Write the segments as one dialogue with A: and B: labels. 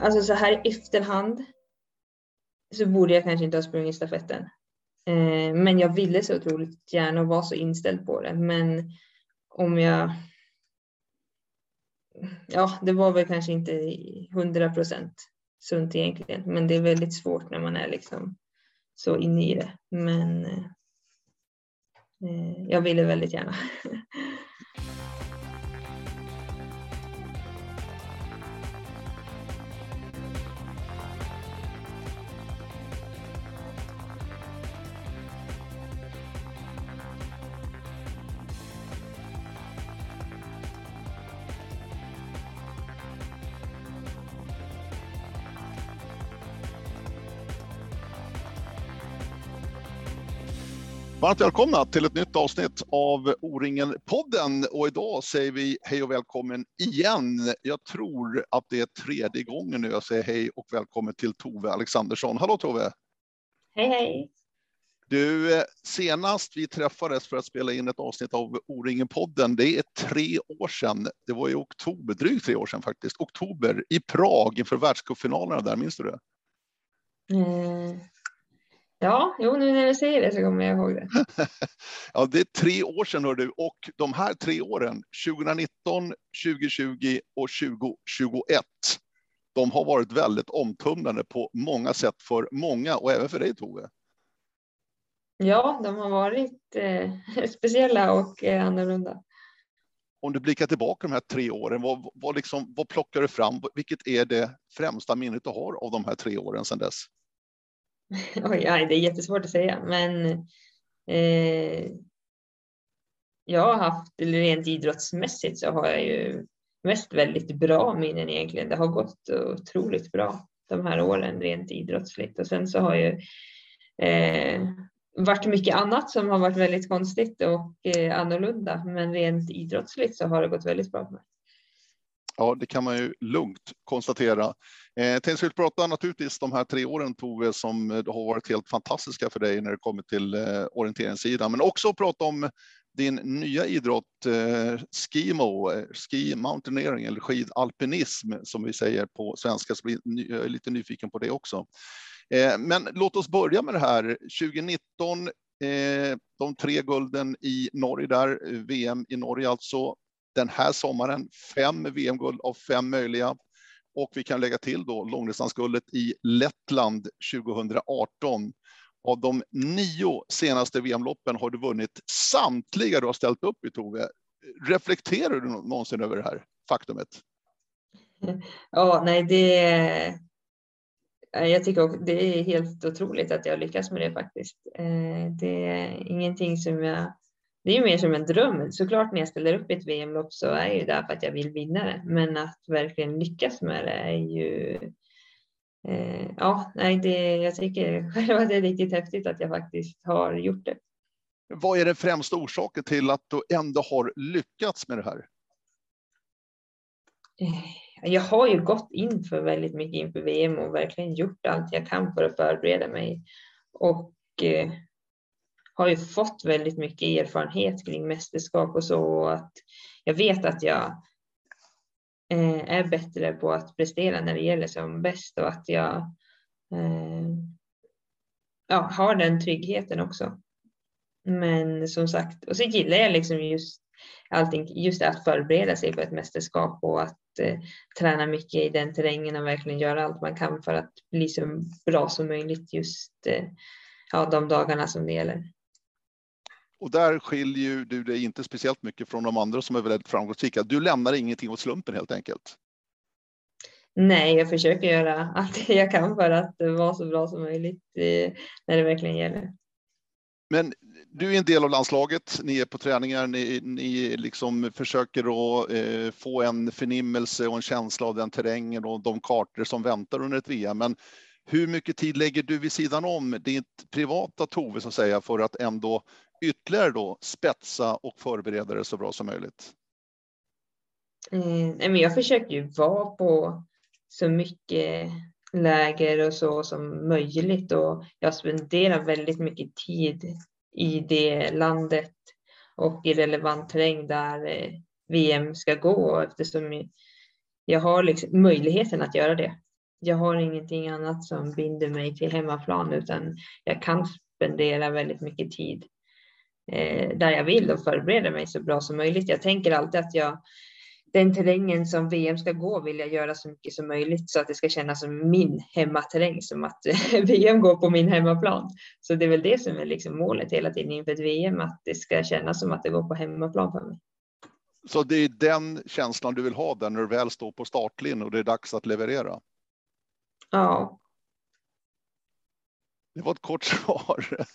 A: alltså så här i efterhand så borde jag kanske inte ha sprungit stafetten. Eh, men jag ville så otroligt gärna och var så inställd på det. Men om jag... Ja, det var väl kanske inte hundra procent sunt egentligen, men det är väldigt svårt när man är liksom så inne i det. Men eh, eh jag ville väldigt gärna.
B: Varmt välkomna till ett nytt avsnitt av O-ringen-podden och idag säger vi hej och välkommen igen. Jag tror att det är tredje gången nu jag säger hej och välkommen till Tove Alexandersson. Hallå Tove!
A: Hej hej!
B: Du, eh, senast vi träffades för att spela in ett avsnitt av O-ringen-podden, det är tre år sedan. Det var i oktober, drygt tre år sedan faktiskt, oktober i Prag inför världscupfinalerna där, minns du det?
A: Mm. Ja, jo, nu när du säger det så kommer jag ihåg det.
B: ja, det är tre år sedan hör du och de här tre åren, 2019, 2020 och 2021, de har varit väldigt omtumlande på många sätt för många och även för dig Tove.
A: Ja, de har varit eh, speciella och eh, annorlunda.
B: Om du blickar tillbaka de här tre åren, vad, vad, liksom, vad plockar du fram? Vilket är det främsta minnet du har av de här tre åren sedan dess?
A: Oj, aj, det är jättesvårt att säga, men eh, jag har haft, rent idrottsmässigt så har jag ju mest väldigt bra minnen egentligen. Det har gått otroligt bra de här åren rent idrottsligt och sen så har ju eh, varit mycket annat som har varit väldigt konstigt och eh, annorlunda. Men rent idrottsligt så har det gått väldigt bra för mig.
B: Ja, det kan man ju lugnt konstatera. Eh, tänkte prata naturligtvis de här tre åren Tove som eh, har varit helt fantastiska för dig när det kommer till eh, orienteringssidan, men också prata om din nya idrott eh, skimo, eh, ski mountaineering eller skidalpinism som vi säger på svenska. Så jag är lite nyfiken på det också. Eh, men låt oss börja med det här 2019. Eh, de tre gulden i Norge där, eh, VM i Norge alltså. Den här sommaren fem VM-guld av fem möjliga. Och vi kan lägga till då långdistansguldet i Lettland 2018. Av de nio senaste VM-loppen har du vunnit samtliga du har ställt upp i Tove. Reflekterar du någonsin över det här faktumet?
A: Ja, nej, det. Jag tycker också, det är helt otroligt att jag lyckas med det faktiskt. Eh, det är ingenting som jag det är mer som en dröm. Såklart när jag ställer upp i ett VM-lopp så är jag där för att jag vill vinna det. Men att verkligen lyckas med det är ju eh, ja, nej, det, jag tycker själv att det är riktigt häftigt att jag faktiskt har gjort det.
B: Vad är den främsta orsaken till att du ändå har lyckats med det här?
A: Eh, jag har ju gått in för väldigt mycket inför VM och verkligen gjort allt jag kan för att förbereda mig. Och eh, har ju fått väldigt mycket erfarenhet kring mästerskap och så. Att jag vet att jag eh, är bättre på att prestera när det gäller som bäst och att jag eh, ja, har den tryggheten också. Men som sagt, och så gillar jag liksom just allting, just att förbereda sig på ett mästerskap och att eh, träna mycket i den terrängen och verkligen göra allt man kan för att bli så bra som möjligt just eh, ja, de dagarna som det gäller.
B: Och där skiljer du dig inte speciellt mycket från de andra som är väldigt framgångsrika. Du lämnar ingenting åt slumpen helt enkelt.
A: Nej, jag försöker göra allt jag kan för att vara så bra som möjligt när det verkligen gäller.
B: Men du är en del av landslaget, ni är på träningar, ni, ni liksom försöker att eh, få en förnimmelse och en känsla av den terrängen och de kartor som väntar under ett VM. Men hur mycket tid lägger du vid sidan om ditt privata Tove så att säga för att ändå ytterligare då spetsa och förbereda det så bra som möjligt?
A: Mm, jag försöker ju vara på så mycket läger och så som möjligt och jag spenderar väldigt mycket tid i det landet och i relevant terräng där eh, VM ska gå eftersom jag har liksom möjligheten att göra det jag har ingenting annat som binder mig till hemmaplan utan jag kan spendera väldigt mycket tid eh, där jag vill och förbereda mig så bra som möjligt. Jag tänker alltid att jag den terrängen som VM ska gå vill jag göra så mycket som möjligt så att det ska kännas som min hemmaterräng, som att VM går på min hemmaplan. Så det är väl det som är liksom målet hela tiden inför ett VM, att det ska kännas som att det går på hemmaplan för mig.
B: Så det är den känslan du vill ha där när du väl står på startlinjen och det är dags att leverera?
A: Ja.
B: Det var ett kort svar.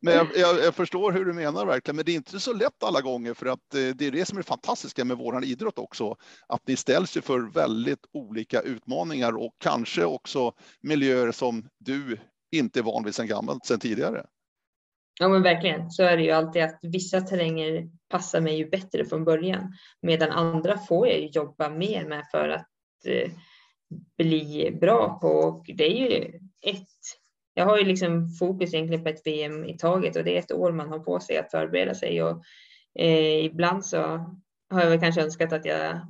B: men jag, jag, jag, förstår hur du menar verkligen, men det är inte så lätt alla gånger för att eh, det är det som är det fantastiska med våran idrott också. Att ni ställs ju för väldigt olika utmaningar och kanske också miljöer som du inte är van vid sedan gammalt, sedan tidigare.
A: Ja men verkligen, så är det ju alltid att vissa terränger passar mig ju bättre från början medan andra får jag jobba mer med för att eh, bli bra på. Och det är ju ett, jag har ju liksom fokus egentligen på ett VM i taget och det är ett år man har på sig att förbereda sig och eh, ibland så har jag väl kanske önskat att jag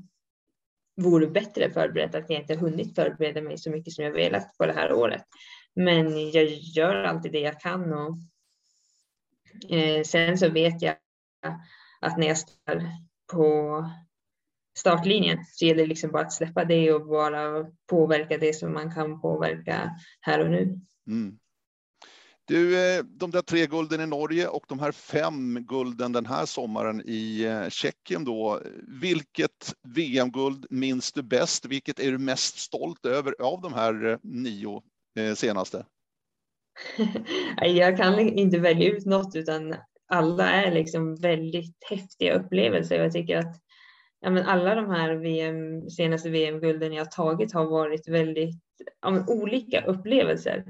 A: vore bättre förberedd, att jag inte hunnit förbereda mig så mycket som jag velat på det här året. Men jag gör alltid det jag kan och eh, sen så vet jag att när jag står på startlinjen så gäller det liksom bara att släppa det och bara påverka det som man kan påverka här och nu. Mm.
B: Du, eh, de där tre gulden i Norge och de här fem gulden den här sommaren i eh, Tjeckien då. Vilket VM-guld minns du bäst? Vilket är du mest stolt över av de här eh, nio senaste?
A: Jag kan inte välja ut något utan alla är liksom väldigt häftiga upplevelser. Jag tycker att ja, men alla de här VM, senaste VM-gulden jag tagit har varit väldigt ja, men olika upplevelser.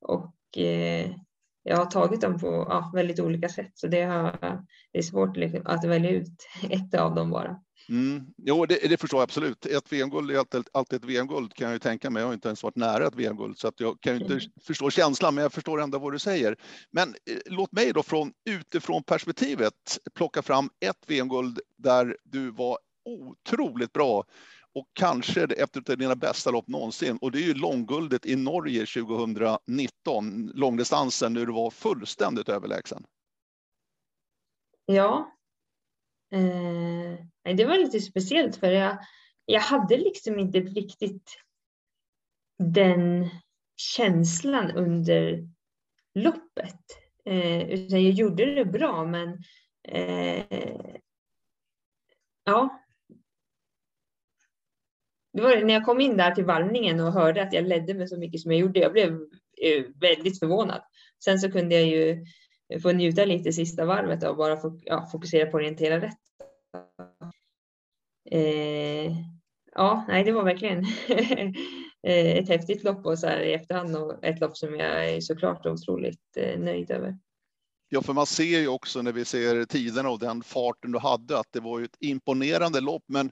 A: Och eh, jag har tagit dem på ja, väldigt olika sätt så det, har, det är svårt liksom att välja ut ett av dem bara.
B: Mm. Jo, det, det, förstår jag absolut. Ett VM-guld är alltid, alltid ett VM-guld kan jag ju tänka mig. Jag har inte ens varit nära ett VM-guld så att jag kan ju inte mm. förstå känslan, men jag förstår ändå vad du säger. Men eh, låt mig då från utifrån perspektivet plocka fram ett VM-guld där du var otroligt bra och kanske ett av dina bästa lopp någonsin. Och det är ju långguldet i Norge 2019, långdistansen, när du var fullständigt överlägsen.
A: Ja. Eh, det var lite speciellt för jag, jag hade liksom inte riktigt den känslan under loppet. Eh, utan jag gjorde det bra men eh, ja, det var när jag kom in där till varvningen och hörde att jag ledde mig så mycket som jag gjorde. Jag blev eh, väldigt förvånad. Sen så kunde jag ju få njuta lite sista varvet och bara ja, fokusera på att orientera rätt. Eh, ja, nej, det var verkligen eh, ett häftigt lopp och så här i efterhand och ett lopp som jag är såklart otroligt eh, nöjd över.
B: Ja, för man ser ju också när vi ser tiderna och den farten du hade att det var ju ett imponerande lopp. Men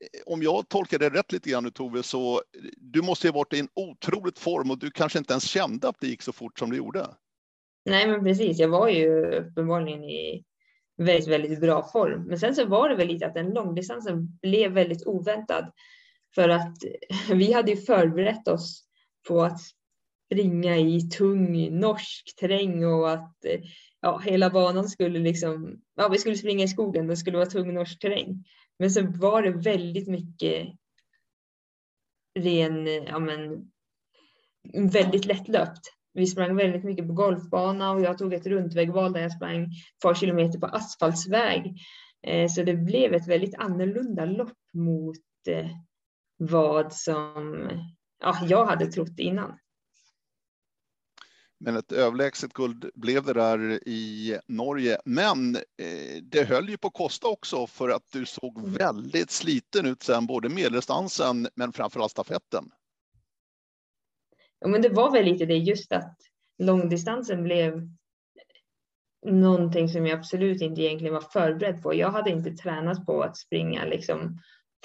B: Eh, om jag tolkar det rätt lite grann nu Tove, så eh, du måste ha varit i en otroligt form och du kanske inte ens kände att det gick så fort som det gjorde.
A: Nej, men precis. Jag var ju uppenbarligen i väldigt, väldigt bra form. Men sen så var det väl lite att den långdistansen blev väldigt oväntad för att eh, vi hade ju förberett oss på att springa i tung norsk terräng och att ja, hela banan skulle liksom, ja, vi skulle springa i skogen, det skulle vara tung norsk terräng. Men sen var det väldigt mycket ren, ja men, väldigt lättlöpt. Vi sprang väldigt mycket på golfbana och jag tog ett rundvägval där jag sprang ett par kilometer på asfaltsväg. Eh, så det blev ett väldigt annorlunda lopp mot eh, vad som ja, jag hade trott innan.
B: Men ett överlägset guld blev det där i Norge. Men eh, det höll ju på att kosta också för att du såg mm. väldigt sliten ut sen, både medeldistansen men framförallt stafetten.
A: Ja, men det var väl lite det just att långdistansen blev någonting som jag absolut inte egentligen var förberedd på. Jag hade inte tränat på att springa liksom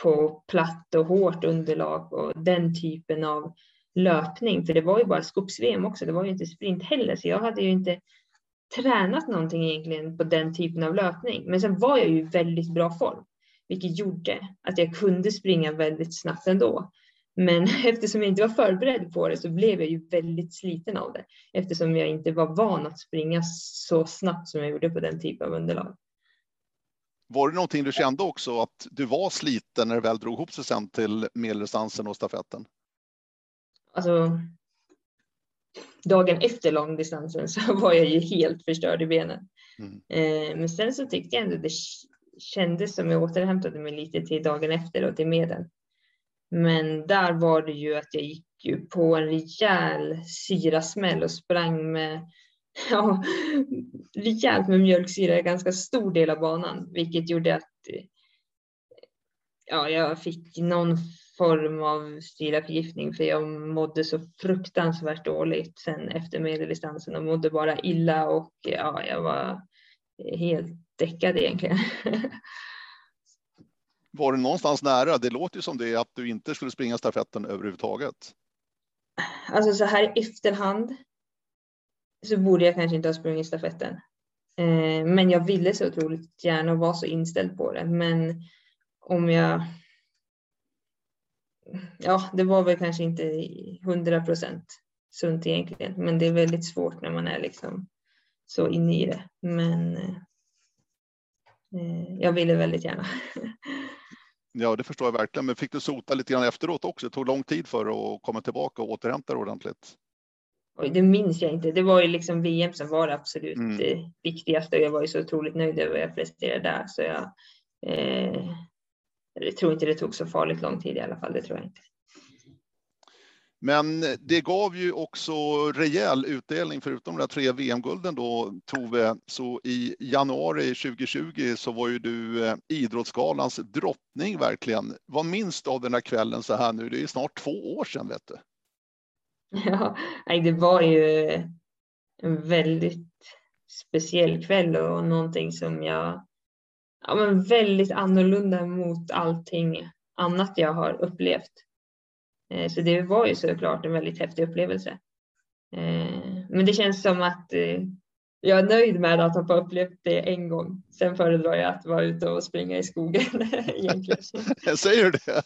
A: på platt och hårt underlag och den typen av löpning, för det var ju bara skogs-VM också. Det var ju inte sprint heller, så jag hade ju inte tränat någonting egentligen på den typen av löpning. Men sen var jag ju i väldigt bra form, vilket gjorde att jag kunde springa väldigt snabbt ändå. Men eftersom jag inte var förberedd på det så blev jag ju väldigt sliten av det eftersom jag inte var van att springa så snabbt som jag gjorde på den typen av underlag.
B: Var det någonting du kände också att du var sliten när det väl drog ihop sig sen till medeldistansen och stafetten?
A: Alltså. Dagen efter långdistansen så var jag ju helt förstörd i benen. Mm. Eh, men sen så tyckte jag ändå det kändes som jag återhämtade mig lite till dagen efter och till medel. Men där var det ju att jag gick ju på en rejäl syrasmäll och sprang med ja, rejält med mjölksyra ganska stor del av banan, vilket gjorde att ja, jag fick någon form av syraförgiftning för jag mådde så fruktansvärt dåligt sen efter medeldistansen och mådde bara illa och ja, jag var helt däckad egentligen.
B: Var du någonstans nära? Det låter ju som det att du inte skulle springa stafetten överhuvudtaget.
A: Alltså så här i efterhand så borde jag kanske inte ha sprungit stafetten. Eh, men jag ville så otroligt gärna och var så inställd på det. Men om jag... Ja, det var väl kanske inte hundra procent sunt egentligen, men det är väldigt svårt när man är liksom så inne i det. Men eh, jag ville väldigt gärna.
B: Ja, det förstår jag verkligen. Men fick du sota lite grann efteråt också? Det tog lång tid för att komma tillbaka och återhämta dig ordentligt.
A: Oj, det minns jag inte. Det var ju liksom VM som var det absolut mm. Eh, viktigaste och jag var ju så otroligt nöjd över vad jag presterade där. Så jag, eh, jag tror inte det tog så farligt lång tid i alla fall. Det tror jag inte.
B: Men det gav ju också rejäl utdelning förutom de tre VM-gulden då Tove. Så i januari 2020 så var ju du eh, Idrottsgalans drottning verkligen. Vad minns du av den där kvällen så här nu? Det är snart två år sedan vet du.
A: Ja, det var ju en väldigt speciell kväll och någonting som jag, ja men väldigt annorlunda mot allting annat jag har upplevt. Eh, så det var ju såklart en väldigt häftig upplevelse. Eh, men det känns som att eh, jag är nöjd med att ha upplevt det en gång. Sen föredrar jag att vara ute och springa i skogen egentligen.
B: Säger du det?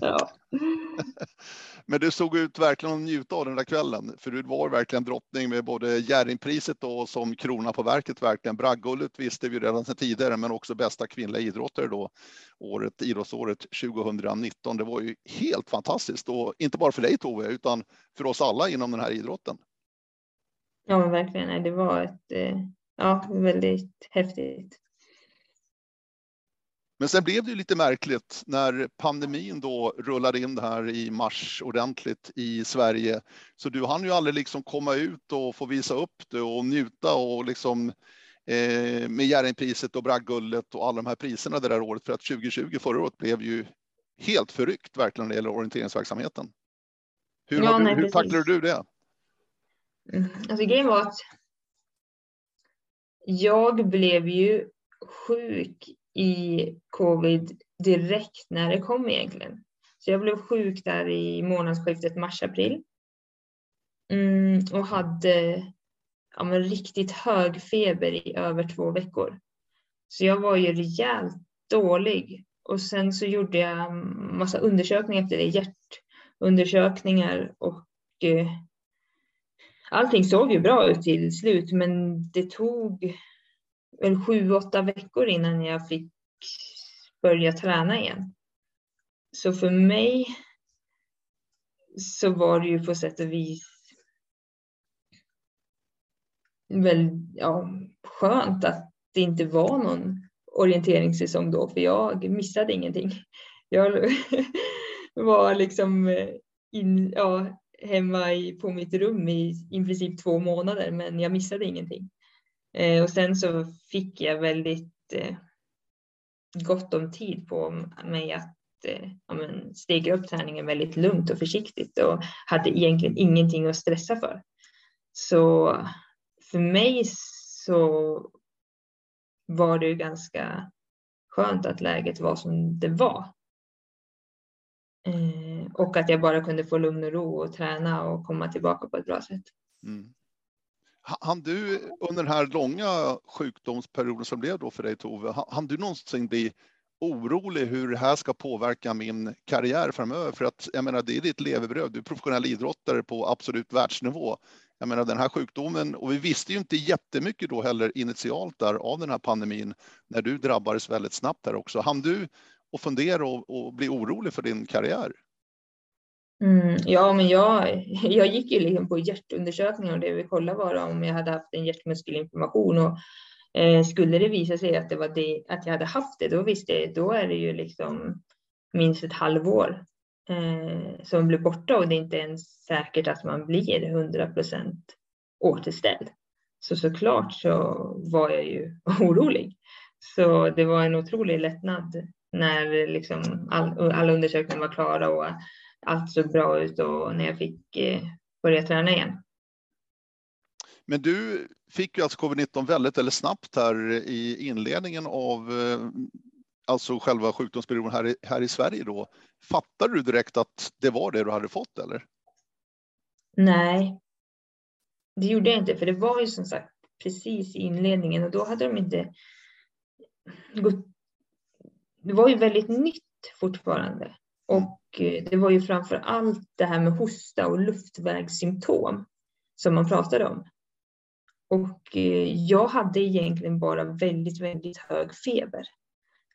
A: Ja.
B: Men du såg ut verkligen att njuta av den där kvällen, för du var verkligen drottning med både Jerringpriset och som krona på verket verkligen. Braggullet visste vi redan sedan tidigare, men också bästa kvinnliga idrottare då året, idrottsåret 2019. Det var ju helt fantastiskt och inte bara för dig Tove, utan för oss alla inom den här idrotten.
A: Ja, men verkligen. Det var ett eh, ja, väldigt häftigt.
B: Men sen blev det ju lite märkligt när pandemin då rullade in här i mars ordentligt i Sverige. Så du hann ju aldrig liksom komma ut och få visa upp det och njuta och liksom eh, med Jerringpriset och Braggullet och alla de här priserna det där året. För att 2020 förra året blev ju helt förryckt verkligen när det gäller orienteringsverksamheten. Hur, ja, du, nej, hur tacklade du det?
A: Mm. Alltså grejen var att jag blev ju sjuk i covid direkt när det kom egentligen. Så jag blev sjuk där i månadsskiftet mars-april. Mm, och hade ja, men riktigt hög feber i över två veckor. Så jag var ju rejält dålig. Och sen så gjorde jag massa undersökningar efter det, hjärtundersökningar och eh, allting såg ju bra ut till slut, men det tog väl sju, åtta veckor innan jag fick börja träna igen. Så för mig så var det ju på sätt och vis väl ja, skönt att det inte var någon orienteringssäsong då, för jag missade ingenting. Jag var liksom eh, in, ja, hemma i, på mitt rum i, i princip två månader, men jag missade ingenting. Eh, och sen så fick jag väldigt eh, gott om tid på mig att eh, ja, men, stega upp träningen väldigt lugnt och försiktigt och hade egentligen ingenting att stressa för. Så för mig så var det ju ganska skönt att läget var som det var. Eh, och att jag bara kunde få lugn och ro och träna och komma tillbaka på ett bra sätt. Mm.
B: Han du under den här långa sjukdomsperioden som blev då för dig Tove, han du någonsin bli orolig hur det här ska påverka min karriär framöver. För att jag menar, det är ditt levebröd. Du är professionell idrottare på absolut världsnivå. Jag menar den här sjukdomen och vi visste ju inte jättemycket då heller initialt där av den här pandemin när du drabbades väldigt snabbt där också. Han du och fundera och, och bli orolig för din karriär?
A: Mm, ja, men jag, jag gick ju liksom på hjärtundersökningar och det vi kollade var om jag hade haft en hjärtmuskelinflammation och eh, skulle det visa sig att det var det, att jag hade haft det, då visste jag, då är det ju liksom minst ett halvår eh, som blir borta och det är inte ens säkert att man blir 100 procent återställd. Så såklart så var jag ju orolig. Så det var en otrolig lättnad när liksom all, alla undersökningar var klara och allt såg bra ut och när jag fick eh, börja träna igen.
B: Men du fick ju alltså covid-19 väldigt, väldigt snabbt här i inledningen av eh, alltså själva sjukdomsperioden här i, här i Sverige då. Fattade du direkt att det var det du hade fått eller?
A: Nej, det gjorde jag inte, för det var ju som sagt precis i inledningen och då hade de inte gått. Det var ju väldigt nytt fortfarande och eh, det var ju framför allt det här med hosta och luftvägssymptom som man pratade om. Och eh, jag hade egentligen bara väldigt, väldigt hög feber.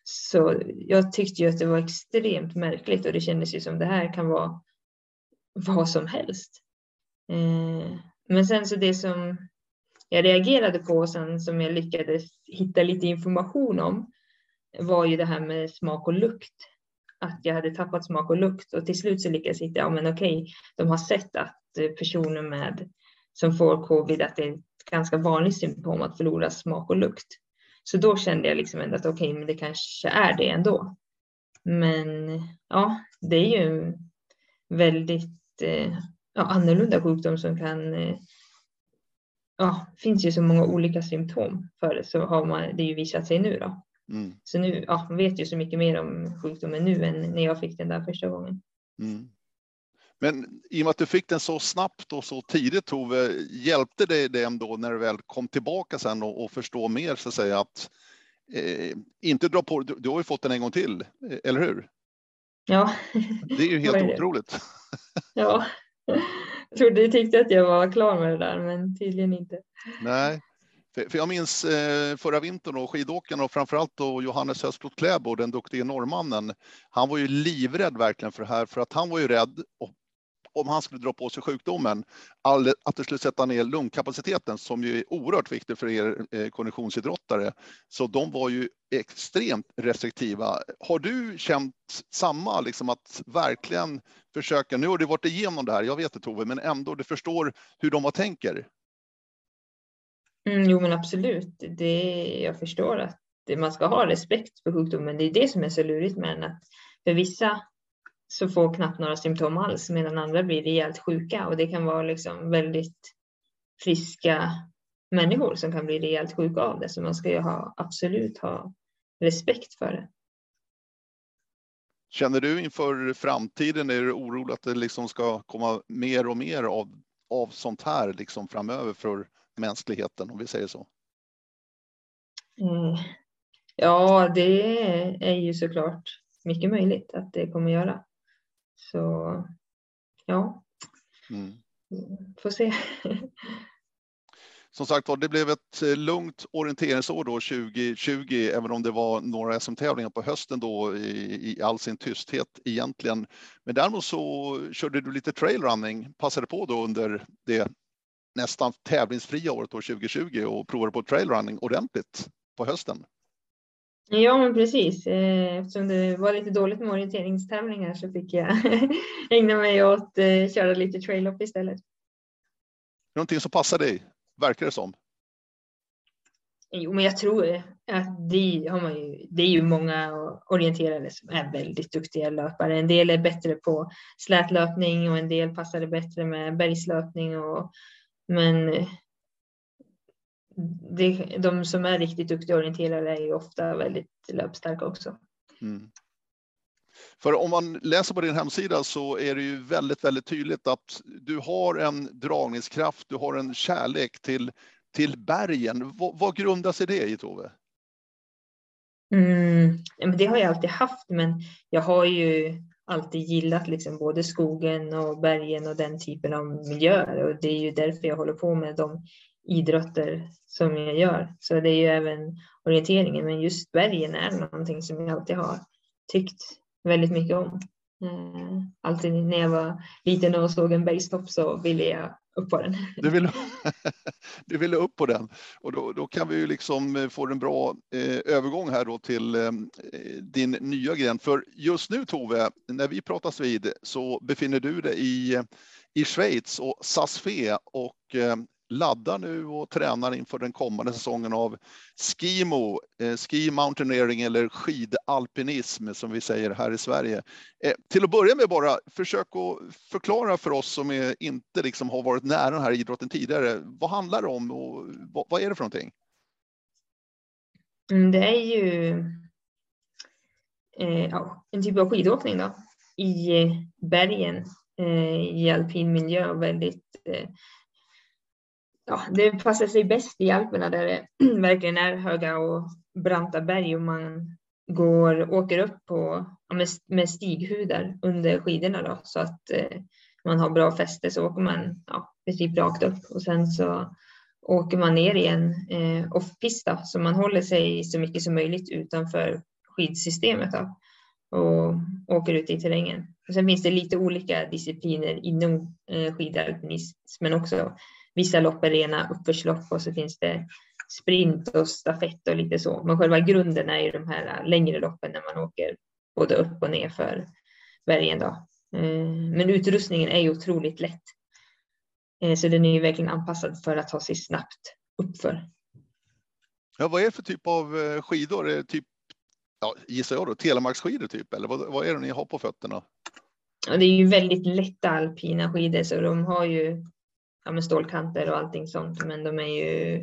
A: Så jag tyckte ju att det var extremt märkligt och det kändes ju som det här kan vara vad som helst. Eh, men sen så det som jag reagerade på och sen som jag lyckades hitta lite information om var ju det här med smak och lukt. Att jag hade tappat smak och lukt och till slut så lyckades jag hitta, ja men okej, de har sett att eh, personer med som får covid, att det är ett ganska vanligt symptom att förlora smak och lukt. Så då kände jag liksom ändå att okej, men det kanske är det ändå. Men ja, det är ju väldigt eh, ja, annorlunda sjukdom som kan eh, ja, finns ju så många olika symptom för det så har man det ju visat sig nu då. Mm. Så nu ja, vet ju så mycket mer om sjukdomen nu än när jag fick den där första gången. Mm.
B: Men i och med att du fick den så snabbt och så tidigt Tove, hjälpte det dig ändå när du väl kom tillbaka sen och, och förstå mer så att säga att eh, inte dra på du, du har ju fått den en gång till, eh, eller hur?
A: Ja.
B: Det är ju helt otroligt.
A: Ja, jag trodde du tyckte att jag var klar med det där, men tydligen inte.
B: Nej, för jag minns eh, förra vintern och skidåkarna och framförallt då Johannes Hösplot Kläbo, den duktige norrmannen. Han var ju livrädd verkligen för det här, för att han var ju rädd om han skulle dra på sig sjukdomen, att det skulle sätta ner lungkapaciteten som ju är oerhört viktig för er eh, konditionsidrottare. Så de var ju extremt restriktiva. Har du känt samma, liksom att verkligen försöka, nu har du varit igenom det här, jag vet det Tove, men ändå du förstår hur de tänker?
A: Mm, jo men absolut, det, jag förstår att man ska ha respekt för sjukdomen. Det är det som är så lurigt med den, att för vissa så får knappt några symptom alls medan andra blir rejält sjuka och det kan vara liksom väldigt friska människor som kan bli rejält sjuka av det. Så man ska ju ha, absolut ha respekt för det.
B: Känner du inför framtiden, är du orolig att det liksom ska komma mer och mer av, av sånt här liksom framöver för mänskligheten om vi säger så?
A: Mm. Ja, det är ju såklart mycket möjligt att det kommer göra. Så ja, mm. får se.
B: Som sagt var, det blev ett eh, lugnt orienteringsår då 2020, även om det var några SM-tävlingar på hösten då i, i, all sin tysthet egentligen. Men däremot så körde du lite trailrunning, passade på då under det nästan tävlingsfria året år 2020 och provade på trailrunning ordentligt på hösten.
A: Ja, men precis. Eh, eftersom det var lite dåligt med orienteringstävlingar så fick jag ägna mig åt att eh, köra lite trail-up istället.
B: Någonting som passar dig, verkar det som?
A: Jo, men jag tror att det, har man ju, det är ju många orienterare som är väldigt duktiga löpare. En del är bättre på slätlöpning och en del passar det bättre med bergslöpning. Och, men det, de som är riktigt duktiga orienterare är ju ofta väldigt löpstarka också. Mm.
B: För om man läser på din hemsida så är det ju väldigt, väldigt tydligt att du har en dragningskraft, du har en kärlek till, till bergen. Vad, vad grundar sig det i Tove?
A: Mm. det har jag alltid haft, men jag har ju alltid gillat liksom både skogen och bergen och den typen av miljöer och det är ju därför jag håller på med de idrotter som jag gör. Så det är ju även orienteringen, men just bergen är någonting som jag alltid har tyckt väldigt mycket om. Eh, alltid när jag var liten och såg en bergstopp så ville jag upp på den.
B: Du ville, du vill upp på den och då, då kan vi ju liksom eh, få en bra eh, övergång här då till eh, din nya gren. För just nu Tove, när vi pratas vid så befinner du dig i, i Schweiz och SASFE och eh, laddar nu och tränar inför den kommande säsongen av Skimo, eh, Ski Mountaineering eller skidalpinism som vi säger här i Sverige. Eh, till att börja med bara, försök att förklara för oss som är, inte liksom har varit nära den här idrotten tidigare. Vad handlar det om och vad, vad är det för någonting?
A: Mm, det är ju eh, ja, en typ av skidåkning då, i eh, bergen eh, i alpin miljö väldigt eh, ja, det passar sig bäst i Alperna där det verkligen är höga och branta berg och man går, åker upp på, med, med stighudar under skidorna då, så att eh, man har bra fäste så åker man ja, princip rakt upp och sen så åker man ner igen eh, off-pista så man håller sig så mycket som möjligt utanför skidsystemet då, och åker ut i terrängen. Och sen finns det lite olika discipliner inom eh, skidalpinism men också Vissa lopp är rena uppförslopp och så finns det sprint och stafett och lite så. Men själva grunden är ju de här längre loppen när man åker både upp och ner för bergen. Då. Eh, men utrustningen är ju otroligt lätt. Eh, så den är ju verkligen anpassad för att ta sig snabbt uppför.
B: Ja, vad är det för typ av eh, skidor? Är det typ, ja, gissar jag då, telemarksskidor typ? Eller vad, vad är det ni har på fötterna?
A: Ja, det är ju väldigt lätta alpina skidor så de har ju ja, med stålkanter och allting sånt. Men de är ju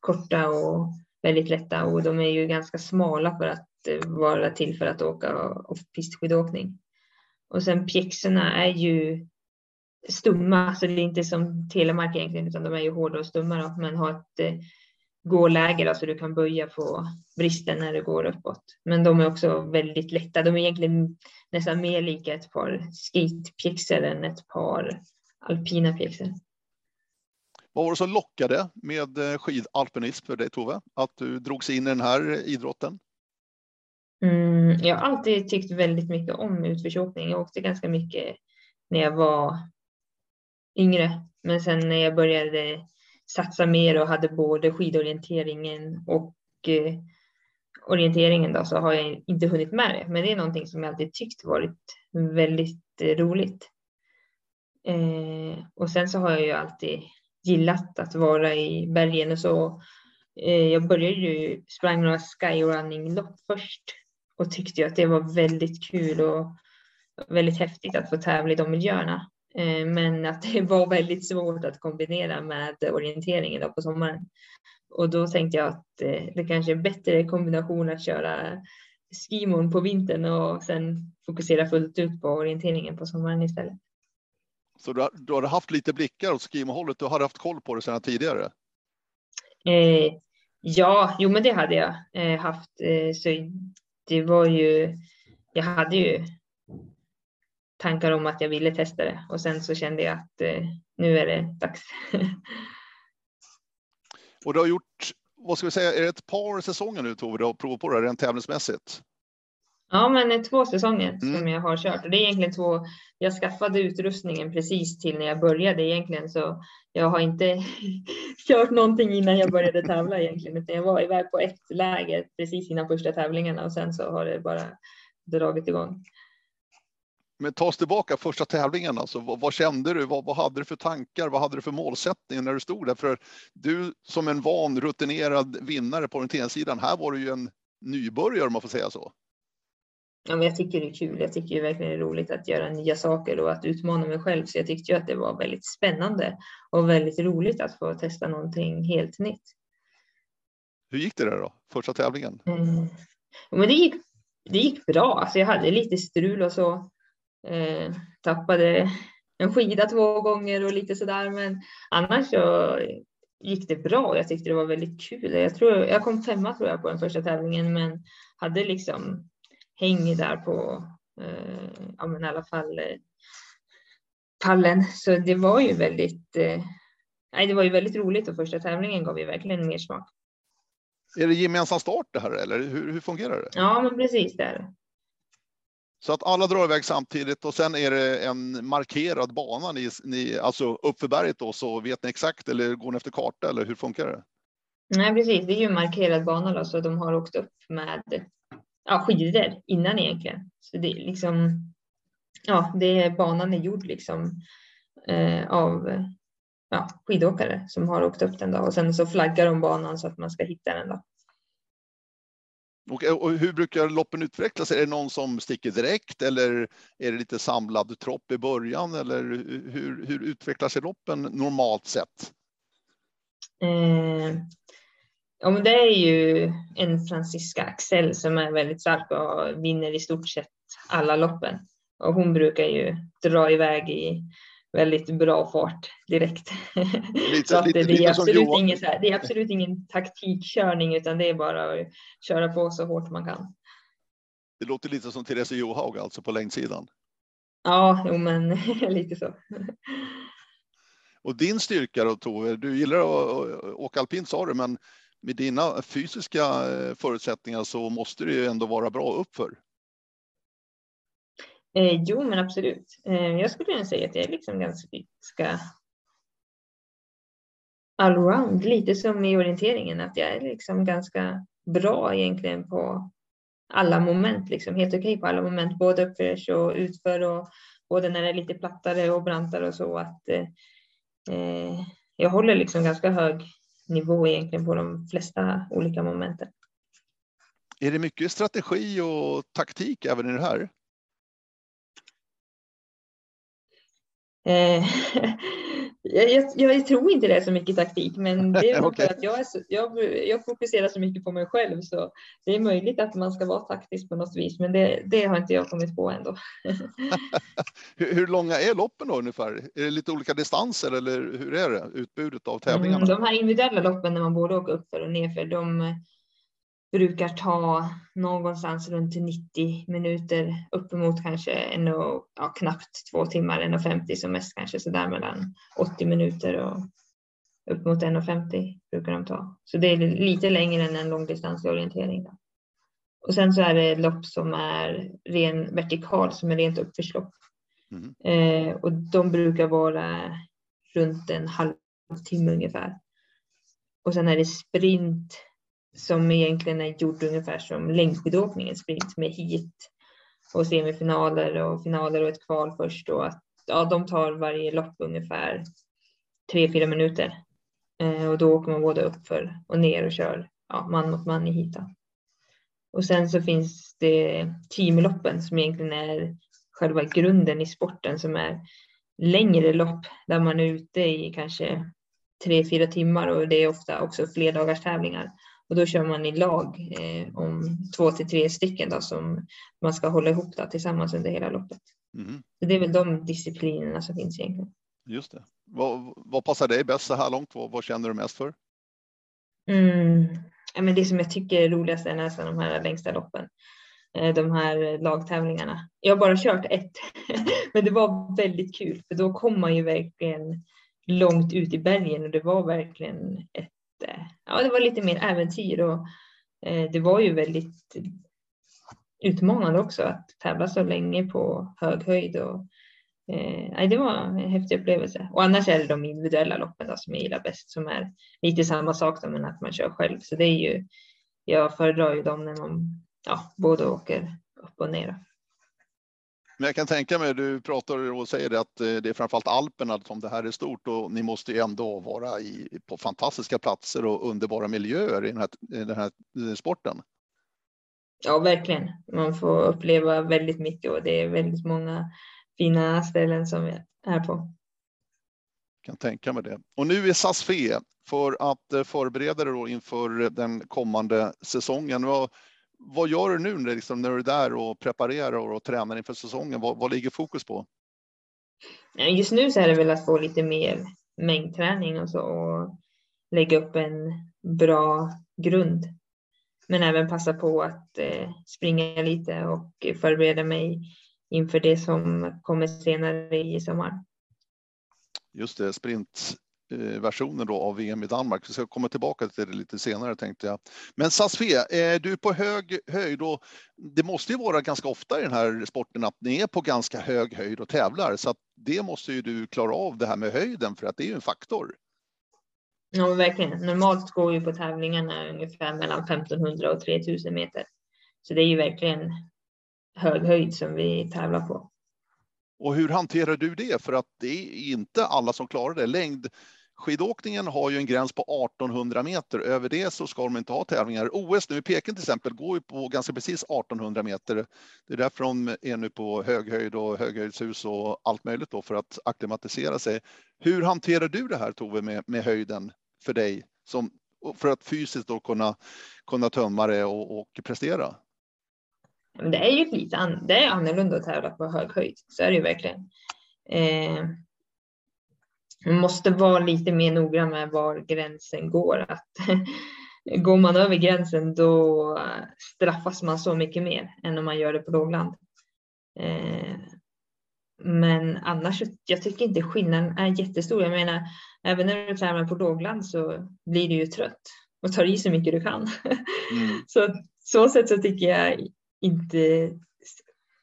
A: korta och väldigt lätta och de är ju ganska smala för att eh, vara till för att åka off-pistskidåkning. Och sen pjäxorna är ju stumma, så det är inte som telemark egentligen, utan de är ju hårda och stumma då, men har ett eh, gåläge då, så du kan böja på bristen när du går uppåt. Men de är också väldigt lätta. De är egentligen nästan mer lika ett par skatepjäxor än ett par alpina pjäxor.
B: Vad var det som lockade med eh, skidalpinism för dig Tove? Att du drogs in i den här idrotten?
A: Mm, jag har alltid tyckt väldigt mycket om utförsåkning. Jag åkte ganska mycket när jag var yngre. Men sen när jag började satsa mer och hade både skidorienteringen och eh, orienteringen då, så har jag inte hunnit med det. Men det är någonting som jag alltid tyckt varit väldigt eh, roligt. Eh, och sen så har jag ju alltid gillat att vara i bergen och så. Eh, jag började ju sprang några skyrunning-lopp först och tyckte att det var väldigt kul och väldigt häftigt att få tävla i de miljöerna. Eh, men att det var väldigt svårt att kombinera med orienteringen då på sommaren. Och då tänkte jag att eh, det kanske är bättre kombination att köra skimon på vintern och sen fokusera fullt ut på orienteringen på sommaren istället.
B: Så du, du har haft lite blickar åt skimohållet. Du hade haft koll på det sedan tidigare?
A: Eh, ja, jo, men det hade jag eh, haft. Eh, så det var ju. Jag hade ju tankar om att jag ville testa det och sen så kände jag att eh, nu är det dags.
B: och du har gjort, vad ska vi säga, är det ett par säsonger nu Tove, du har provat på det rent tävlingsmässigt?
A: Ja, men två säsonger mm. som jag har kört och det är egentligen två. Jag skaffade utrustningen precis till när jag började egentligen, så jag har inte kört någonting innan jag började tävla egentligen, utan jag var iväg på ett läger precis innan första tävlingarna och sen så har det bara dragit igång.
B: Men ta oss tillbaka första tävlingen, alltså, vad, vad kände du? Vad, vad, hade du för tankar? Vad hade du för målsättning när du stod där? För du som en van rutinerad vinnare på orienteringssidan, här var du ju en nybörjare om man får säga så
A: ja, men jag tycker det är kul. Jag tycker det verkligen är roligt att göra nya saker och att utmana mig själv. Så jag tyckte ju att det var väldigt spännande och väldigt roligt att få testa någonting helt nytt.
B: Hur gick det där då? Första tävlingen?
A: Mm. Men det gick, det gick bra. Alltså jag hade lite strul och så. Eh, tappade en skida två gånger och lite sådär. Men annars så gick det bra. Jag tyckte det var väldigt kul. Jag, tror, jag kom femma tror jag på den första tävlingen men hade liksom häng där på, eh, ja men i alla fall eh, pallen. Så det var ju väldigt, eh, nej det var ju väldigt roligt och första tävlingen gav ju verkligen mer smak.
B: Är det gemensam start det här eller hur, hur fungerar det?
A: Ja, men precis det är det.
B: Så att alla drar iväg samtidigt och sen är det en markerad bana, ni, ni, alltså uppför berget då, så vet ni exakt eller går ni efter karta eller hur funkar det?
A: Nej, precis. Det är ju en markerad bana då, så de har åkt upp med ja, skidor innan egentligen. Så det är liksom, ja, det är banan är gjord liksom eh, av ja, skidåkare som har åkt upp den då och sen så flaggar de banan så att man ska hitta den då.
B: Och, och, hur brukar loppen utvecklas? Är det någon som sticker direkt eller är det lite samlad tropp i början? Eller hur, hur utvecklar sig loppen normalt sett?
A: Eh, ja, men det är ju en Franziska Axel som är väldigt stark och vinner i stort sett alla loppen. Och hon brukar ju dra iväg i väldigt bra fart direkt. Lite, lite, det, är absolut ingen, här, det är absolut ingen taktikkörning utan det är bara att köra på så hårt man kan.
B: Det låter lite som Therese Johaug alltså på längdsidan.
A: Ja, jo, men lite så.
B: Och din styrka då Tove, du gillar att åka alpint sa du, men med dina fysiska eh, förutsättningar så måste det ju ändå vara bra uppför.
A: Eh, jo, men absolut. Eh, jag skulle säga att jag är liksom ganska allround, lite som i orienteringen, att jag är liksom ganska bra egentligen på alla moment, liksom helt okej okay på alla moment, både uppförs och utför och både när det är lite plattare och brantare och så att eh, eh jag håller liksom ganska hög nivå egentligen på de flesta olika momenten.
B: Är det mycket strategi och taktik även i det här?
A: Eh, jag, jag, tror inte det är så mycket taktik, men det är okay. för att jag, så, jag, jag, fokuserar så mycket på mig själv så det är möjligt att man ska vara taktisk på något vis, men det, det har inte jag kommit på ändå.
B: hur, hur, långa är loppen då ungefär? Är det lite olika distanser eller hur är det utbudet av tävlingarna?
A: Mm, de här individuella loppen när man både åker upp för och nerför, de brukar ta någonstans runt 90 minuter uppemot kanske en och, ja, knappt två timmar, 1,50 som mest kanske så där mellan 80 minuter och upp mot 1,50 brukar de ta. Så det är lite längre än en långdistansorientering. Och sen så är det lopp som är ren vertikal som är rent uppförslopp. Mm. Eh, och de brukar vara runt en halvtimme ungefär. Och sen är det sprint som egentligen är gjord ungefär som längdskidåkningen sprint med hit och semifinaler och finaler och ett kval först och att ja, de tar varje lopp ungefär tre, fyra minuter eh, och då åker man både upp för och ner och kör ja, man mot man i hita. Och sen så finns det teamloppen som egentligen är själva grunden i sporten som är längre lopp där man är ute i kanske tre, fyra timmar och det är ofta också flerdagars tävlingar. Och då kör man i lag eh, om två till tre stycken då, som man ska hålla ihop då, tillsammans under hela loppet. Mm. Så det är väl de disciplinerna som finns egentligen.
B: Just det. Vad, vad passar dig bäst så här långt? Vad, vad känner du mest för?
A: Mm. Ja, men det som jag tycker är roligast är nästan de här längsta loppen. Eh, de här lagtävlingarna. Jag har bara kört ett, men det var väldigt kul för då kom man ju verkligen långt ut i bergen och det var verkligen ett Eh, ja, det var lite mer äventyr och eh, det var ju väldigt utmanande också att tävla så länge på hög höjd. Och, eh, det var en häftig upplevelse. Och annars är det de individuella loppen då, som jag gillar bäst som är lite samma sak då, men att man kör själv. Så det är ju, jag föredrar ju dem när man ja, både åker upp och ner.
B: Men jag kan tänka mig, du pratar och säger det att eh, det är framförallt Alperna som det här är stort och ni måste ju ändå vara i, på fantastiska platser och underbara miljöer i den här, i den här eh, sporten.
A: Ja, verkligen. Man får uppleva väldigt mycket och det är väldigt många fina ställen som vi är på.
B: Jag kan tänka mig det. Och nu är SAS Fe för att eh, förbereda dig inför den kommande säsongen vad gör du nu liksom, när du är där och preparerar och tränar inför säsongen? Vad, vad ligger fokus på?
A: Just nu så är det väl att få lite mer mängdträning och så och lägga upp en bra grund men även passa på att eh, springa lite och förbereda mig inför det som kommer senare i sommar.
B: Just det, Eh, versionen då av VM i Danmark. Vi ska komma tillbaka till det lite senare tänkte jag. Men Sasfe, eh, är du på hög höjd och det måste ju vara ganska ofta i den här sporten att ni är på ganska hög höjd och tävlar så att det måste ju du klara av det här med höjden för att det är ju en faktor.
A: Ja, verkligen. Normalt går ju på tävlingarna ungefär mellan 1500 och 3000 meter. Så det är ju verkligen hög höjd som vi tävlar på.
B: Och hur hanterar du det? För att det är inte alla som klarar det. Längdskidåkningen har ju en gräns på 1800 meter. Över det så ska de inte ha tävlingar. OS nu i Peking till exempel går ju på ganska precis 1800 meter. Det är därför de är nu på höghöjd och höghöjdshus och allt möjligt då för att acklimatisera sig. Hur hanterar du det här Tove med, med höjden för dig som, för att fysiskt då kunna, kunna tömma det och, och prestera?
A: Det är ju lite an, det är annorlunda att tävla på hög höjd, så är det ju verkligen. Eh, man måste vara lite mer noggrann med var gränsen går. Att går man över gränsen då straffas man så mycket mer än om man gör det på lågland. Eh, men annars, jag tycker inte skillnaden är jättestor. Jag menar, även när du tävlar på lågland så blir du ju trött och tar i så mycket du kan. Mm. så så sätt så tycker jag inte...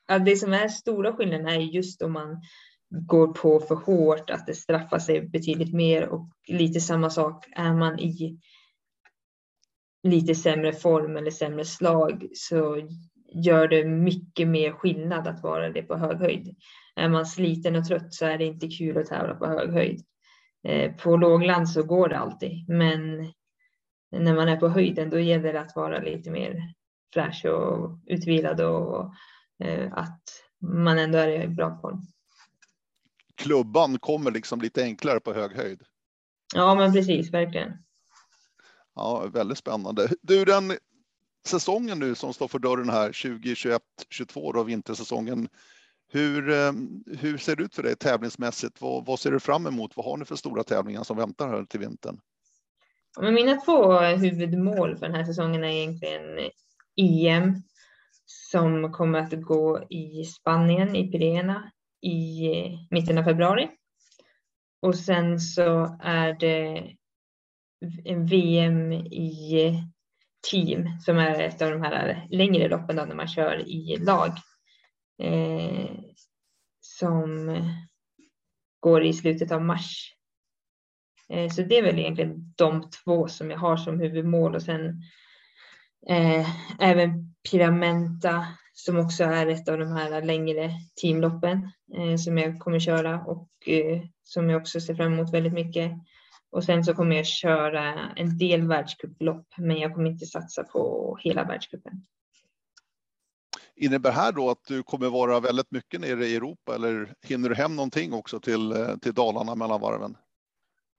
A: Att det som är stora skillnaden är just om man går på för hårt, att det straffar sig betydligt mer och lite samma sak är man i lite sämre form eller sämre slag så gör det mycket mer skillnad att vara det på hög höjd. Är man sliten och trött så är det inte kul att tävla på hög höjd. Eh, på lågland så går det alltid, men när man är på höjden då gäller det att vara lite mer fräsch och utvilad och eh, att man ändå är i bra form.
B: Klubban kommer liksom lite enklare på hög höjd.
A: Ja, men precis, verkligen.
B: Ja, väldigt spännande. Du, den säsongen nu som står för dörren här 2021 22 då vintersäsongen. Hur, eh, hur ser det ut för dig tävlingsmässigt? Vad, vad ser du fram emot? Vad har ni för stora tävlingar som väntar här till vintern?
A: Men mina två huvudmål för den här säsongen är egentligen EM som kommer att gå i Spanien, i Pirena, i mitten av februari. Och sen så är det en VM i team som är ett av de här längre loppen då, när man kör i lag. Eh, som går i slutet av mars. Eh, så det är väl egentligen de två som jag har som huvudmål och sen Eh, även Pyramenta som också är ett av de här längre teamloppen eh, som jag kommer köra och eh, som jag också ser fram emot väldigt mycket. Och sen så kommer jag köra en del världscuplopp, men jag kommer inte satsa på hela världscupen.
B: Innebär här då att du kommer vara väldigt mycket nere i Europa eller hinner du hem någonting också till, eh, till Dalarna mellan varven?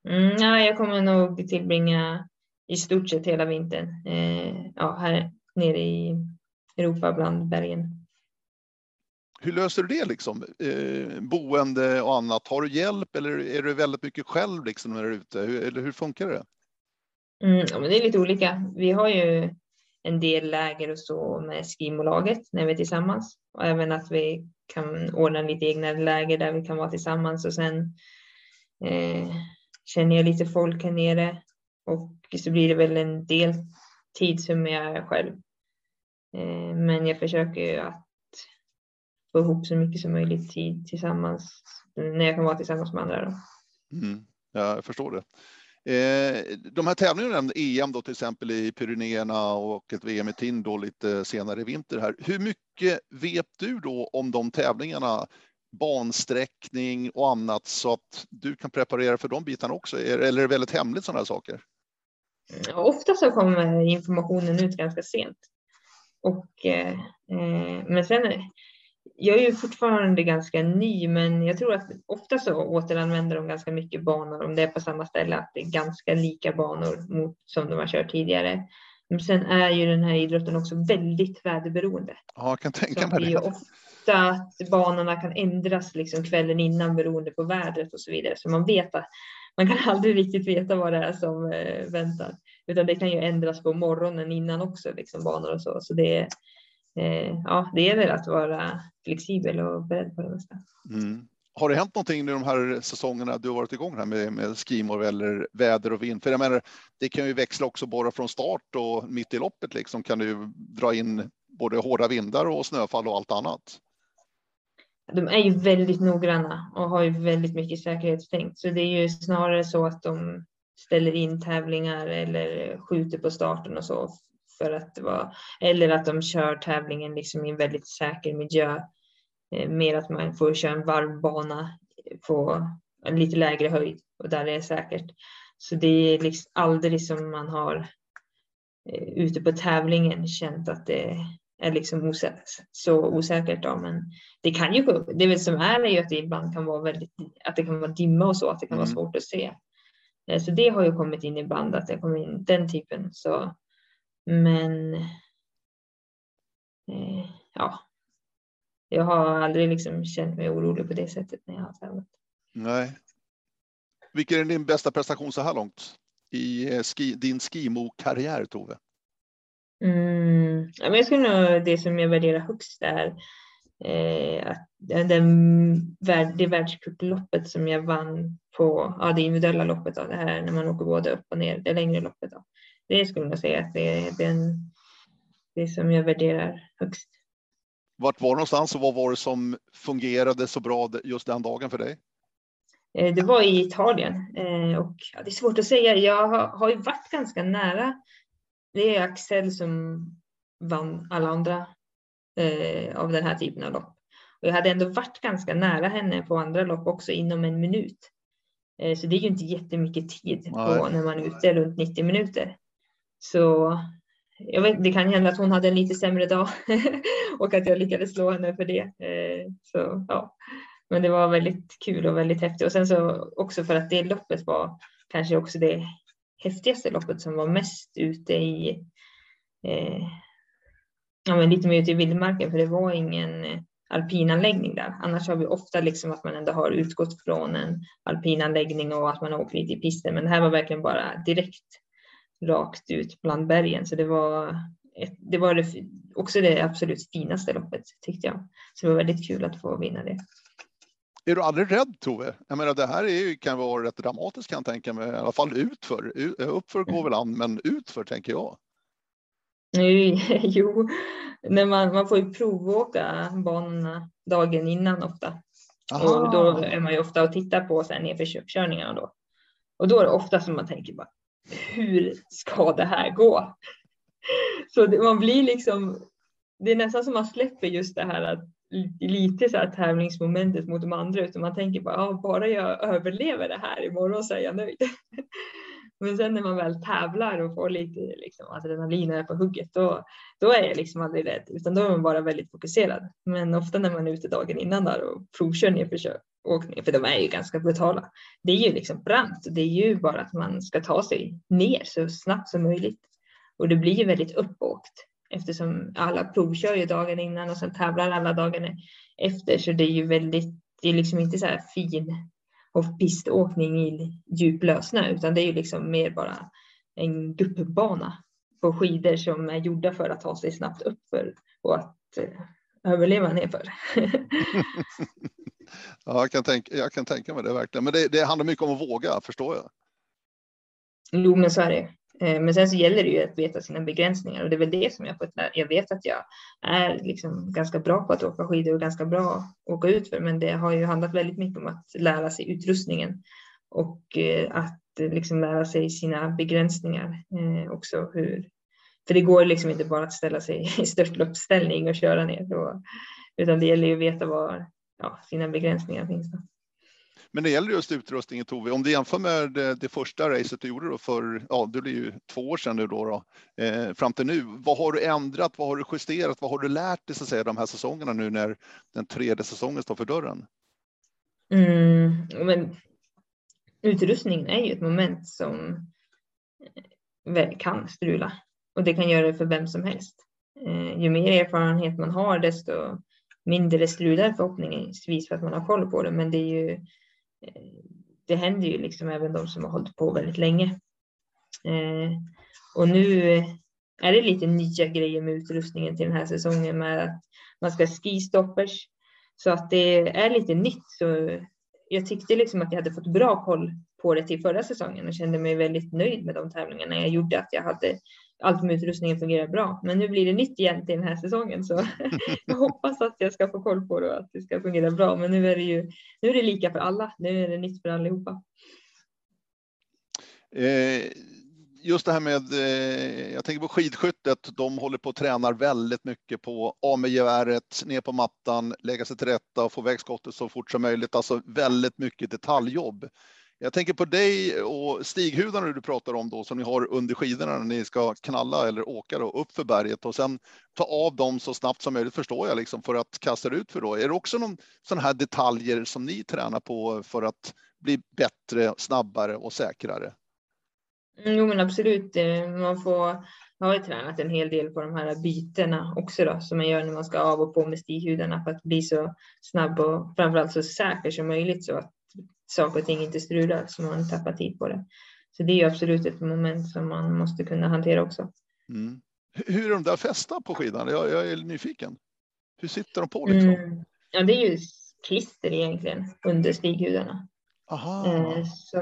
A: Mm, ja, jag kommer nog tillbringa i stort sett hela vintern. Eh, ja, här nere i Europa bland bergen.
B: Hur löser du det liksom? Eh, boende och annat. Har du hjälp eller är du väldigt mycket själv liksom när du är ute? Hur, eller hur funkar det?
A: Mm, ja, men det är lite olika. Vi har ju en del läger och så med skimolaget när vi är tillsammans och även att vi kan ordna lite egna läger där vi kan vara tillsammans och sen eh, känner jag lite folk här nere och så blir det väl en del tid som jag är själv. Eh, men jag försöker ju att få ihop så mycket som möjligt tid tillsammans när jag kan vara tillsammans med andra. Då.
B: Mm, jag förstår det. Eh, de här tävlingarna, EM då till exempel i Pyrenéerna och ett VM i Tinn lite senare i vinter här. Hur mycket vet du då om de tävlingarna? Bansträckning och annat så att du kan preparera för de bitarna också? Eller är det väldigt hemligt sådana här saker?
A: Ofta så kommer informationen ut ganska sent. Och, eh, eh, men sen, jag är ju fortfarande ganska ny, men jag tror att ofta så återanvänder de ganska mycket banor om det är på samma ställe, att det är ganska lika banor mot som de har kört tidigare. Men sen är ju den här idrotten också väldigt väderberoende.
B: Ja, jag kan tänka mig det.
A: är ofta att banorna kan ändras liksom kvällen innan beroende på vädret och så vidare, så man vet att man kan aldrig riktigt veta vad det är som eh, väntar. utan det kan ju ändras på morgonen innan också, liksom banor och så. Så det, eh, ja, det gäller att vara flexibel och beredd på det mesta.
B: Mm. Har det hänt någonting i de här säsongerna du har varit igång här med, med skimor eller väder och vind? För jag menar, det kan ju växla också bara från start och mitt i loppet liksom kan du dra in både hårda vindar och snöfall och allt annat.
A: De är ju väldigt noggranna och har ju väldigt mycket säkerhetstänk, så det är ju snarare så att de ställer in tävlingar eller skjuter på starten och så för att det var, eller att de kör tävlingen liksom i en väldigt säker miljö eh, mer att man får köra en varvbana på en lite lägre höjd och där det är säkert. Så det är liksom aldrig som man har eh, ute på tävlingen känt att det är liksom osäkert, så osäkert. Då. Men det kan ju gå, det som är är ju att det ibland kan vara väldigt, att det kan vara dimma och så, att det kan mm. vara svårt att se. Eh, så det har ju kommit in ibland att det kommer in den typen. Så, men ja, jag har aldrig liksom känt mig orolig på det sättet när jag har tävlat.
B: Nej. Vilken är din bästa prestation så här långt i eh, ski, din skimo-karriär, Tove?
A: Mm, jag skulle nog det som jag värderar högst är eh, att den, det världscuploppet som jag vann på ja, det individuella loppet, då, det här när man åker både upp och ner, det längre loppet. Då. Det skulle jag säga att det är den, det som jag värderar högst.
B: Vart var någonstans och vad var det som fungerade så bra just den dagen för dig?
A: Eh, det var i Italien eh, och det är svårt att säga. Jag har ju varit ganska nära. Det är Axel som vann alla andra eh, av den här typen av lopp. Och jag hade ändå varit ganska nära henne på andra lopp också inom en minut. Eh, så det är ju inte jättemycket tid på när man är ute runt 90 minuter. Så jag vet, det kan hända att hon hade en lite sämre dag och att jag lyckades slå henne för det. Eh, så, ja. Men det var väldigt kul och väldigt häftigt. Och sen så också för att det loppet var kanske också det häftigaste loppet som var mest ute i eh, ja, men lite mer ute i vildmarken för det var ingen eh, alpinanläggning där. Annars har vi ofta liksom att man ändå har utgått från en alpinanläggning och att man har åkt lite i pisten. Men det här var verkligen bara direkt rakt ut bland bergen. Så det var, ett, det var det, också det absolut finaste loppet tyckte jag. Så det var väldigt kul att få vinna det.
B: Är du aldrig rädd Tove? Jag menar det här är kan vara rätt dramatiskt kan jag tänka mig, i alla fall utför. Uppför går väl an, men utför tänker jag.
A: Jo, när man, man får ju provåka banorna dagen innan ofta. Aha. Och då är man ju ofta och tittar på nedförkörningarna då. Och då är det ofta som man tänker bara, hur ska det här gå? Så det, man blir liksom, det är nästan som man släpper just det här att lite så här tävlingsmomentet mot de andra utan man tänker bara, ja, bara jag överlever det här imorgon så är jag nöjd. Men sen när man väl tävlar och får lite liksom, adrenalin och är på hugget då, då är jag liksom aldrig rädd utan då är man bara väldigt fokuserad. Men ofta när man är ute dagen innan där och provkör nedför åkningen, för de är ju ganska brutala. Det är ju liksom brant det är ju bara att man ska ta sig ner så snabbt som möjligt. Och det blir ju väldigt uppåkt eftersom alla provkör ju dagen innan och sen tävlar alla dagarna efter så det är ju väldigt, det är liksom inte så här fin piståkning i djup lössnö utan det är ju liksom mer bara en guppbana på skidor som är gjorda för att ta sig snabbt uppför och att eh, överleva nerför.
B: Ja, jag kan, tänka, jag kan tänka mig det verkligen. Men det, det handlar mycket om att våga, förstår jag.
A: Jo, men så är det. Eh, men sen så gäller det ju att veta sina begränsningar och det är väl det som jag fått lära. Jag vet att jag är liksom ganska bra på att åka skidor och ganska bra att åka utför, men det har ju handlat väldigt mycket om att lära sig utrustningen och eh, att eh, liksom lära sig sina begränsningar också. Hur, för det går liksom inte bara att ställa sig i störtloppsställning och köra ner, då, utan det gäller ju att veta var ja, sina begränsningar finns. Då.
B: Men det gäller just utrustningen Tove, om du jämför med det, det, första racet du gjorde då för, ja det blir ju två år sedan nu då, då eh, fram till nu. Vad har du ändrat? Vad har du justerat? Vad har du lärt dig så att säga de här säsongerna nu när den tredje säsongen står för dörren?
A: Mm, men utrustningen är ju ett moment som eh, kan strula och det kan göra det för vem som helst. Eh, ju mer erfarenhet man har desto mindre strular förhoppningsvis för att man har koll på det. Men det är ju, Eh, det händer ju liksom även de som har hållit på väldigt länge. Eh, och nu är det lite nya grejer med utrustningen till den här säsongen med att man ska skistoppers. Så att det är lite nytt. Så jag tyckte liksom att jag hade fått bra koll på det till förra säsongen och kände mig väldigt nöjd med de tävlingarna jag gjorde. Att jag hade allt med utrustningen fungerar bra. Men nu blir det nytt igen till den här säsongen så jag hoppas att jag ska få koll på det och att det ska fungera bra. Men nu är det ju nu är det lika för alla. Nu är det nytt för allihopa.
B: Eh, just det här med, eh, jag tänker på skidskyttet, de håller på och tränar väldigt mycket på av med geväret, ner på mattan, lägga sig till rätta och få iväg skottet så fort som möjligt. Alltså väldigt mycket detaljjobb. Jag tänker på dig och stighudarna du pratar om då som ni har under skidorna när ni ska knalla eller åka då upp för berget och sen ta av dem så snabbt som möjligt förstår jag liksom för att kasta ut för då. Är det också någon sån här detaljer som ni tränar på för att bli bättre, snabbare och säkrare?
A: Mm, jo men absolut, eh, man får jag har ju tränat en hel del på de här bytena också då, som man gör när man ska av och på med stighudarna för att bli så snabb och framförallt så säker som möjligt så att saker och ting inte strular så man tappar tid på det. Så det är ju absolut ett moment som man måste kunna hantera också.
B: Mm. Hur är de där fästa på skidan? Jag, jag, är nyfiken. Hur sitter de på liksom? Mm.
A: Ja, det är ju klister egentligen under stighudarna. Aha. Eh, så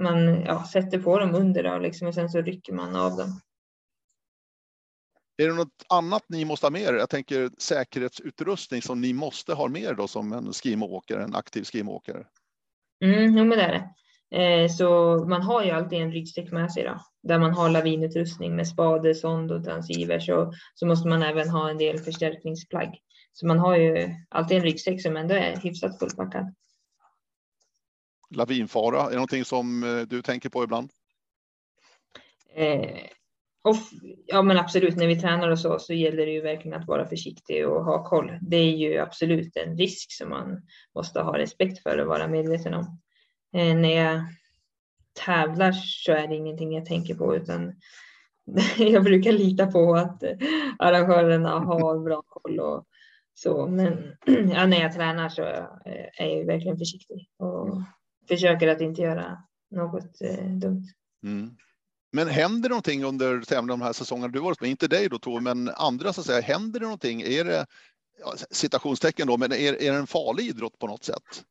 A: man ja, sätter på dem under då, liksom, och sen så rycker man av dem.
B: Är det något annat ni måste ha med er? Jag tänker säkerhetsutrustning som ni måste ha med er då som en skimåkare, en aktiv skimåkare.
A: Mm, jo, men det är det. Eh, så man har ju alltid en ryggsäck med sig då, där man har lavinutrustning med spade, sond och transivers och så måste man även ha en del förstärkningsplagg. Så man har ju alltid en ryggsäck som ändå är hyfsat fullpackad.
B: Lavinfara, är det någonting som eh, du tänker på ibland?
A: Eh, och, ja men absolut, när vi tränar och så, så gäller det ju verkligen att vara försiktig och ha koll. Det är ju absolut en risk som man måste ha respekt för och vara medveten om. Eh, när jag tävlar så är det ingenting jag tänker på utan jag brukar lita på att arrangörerna har bra koll och så. Men ja, när jag tränar så eh, är jag verkligen försiktig och försöker att inte göra något eh, dumt. Mm.
B: Men händer det någonting under de här säsongerna du varit med? Inte dig då Tove, men andra så att säga. Händer det någonting? Är det citationstecken då, men är, är det en farlig idrott på något sätt?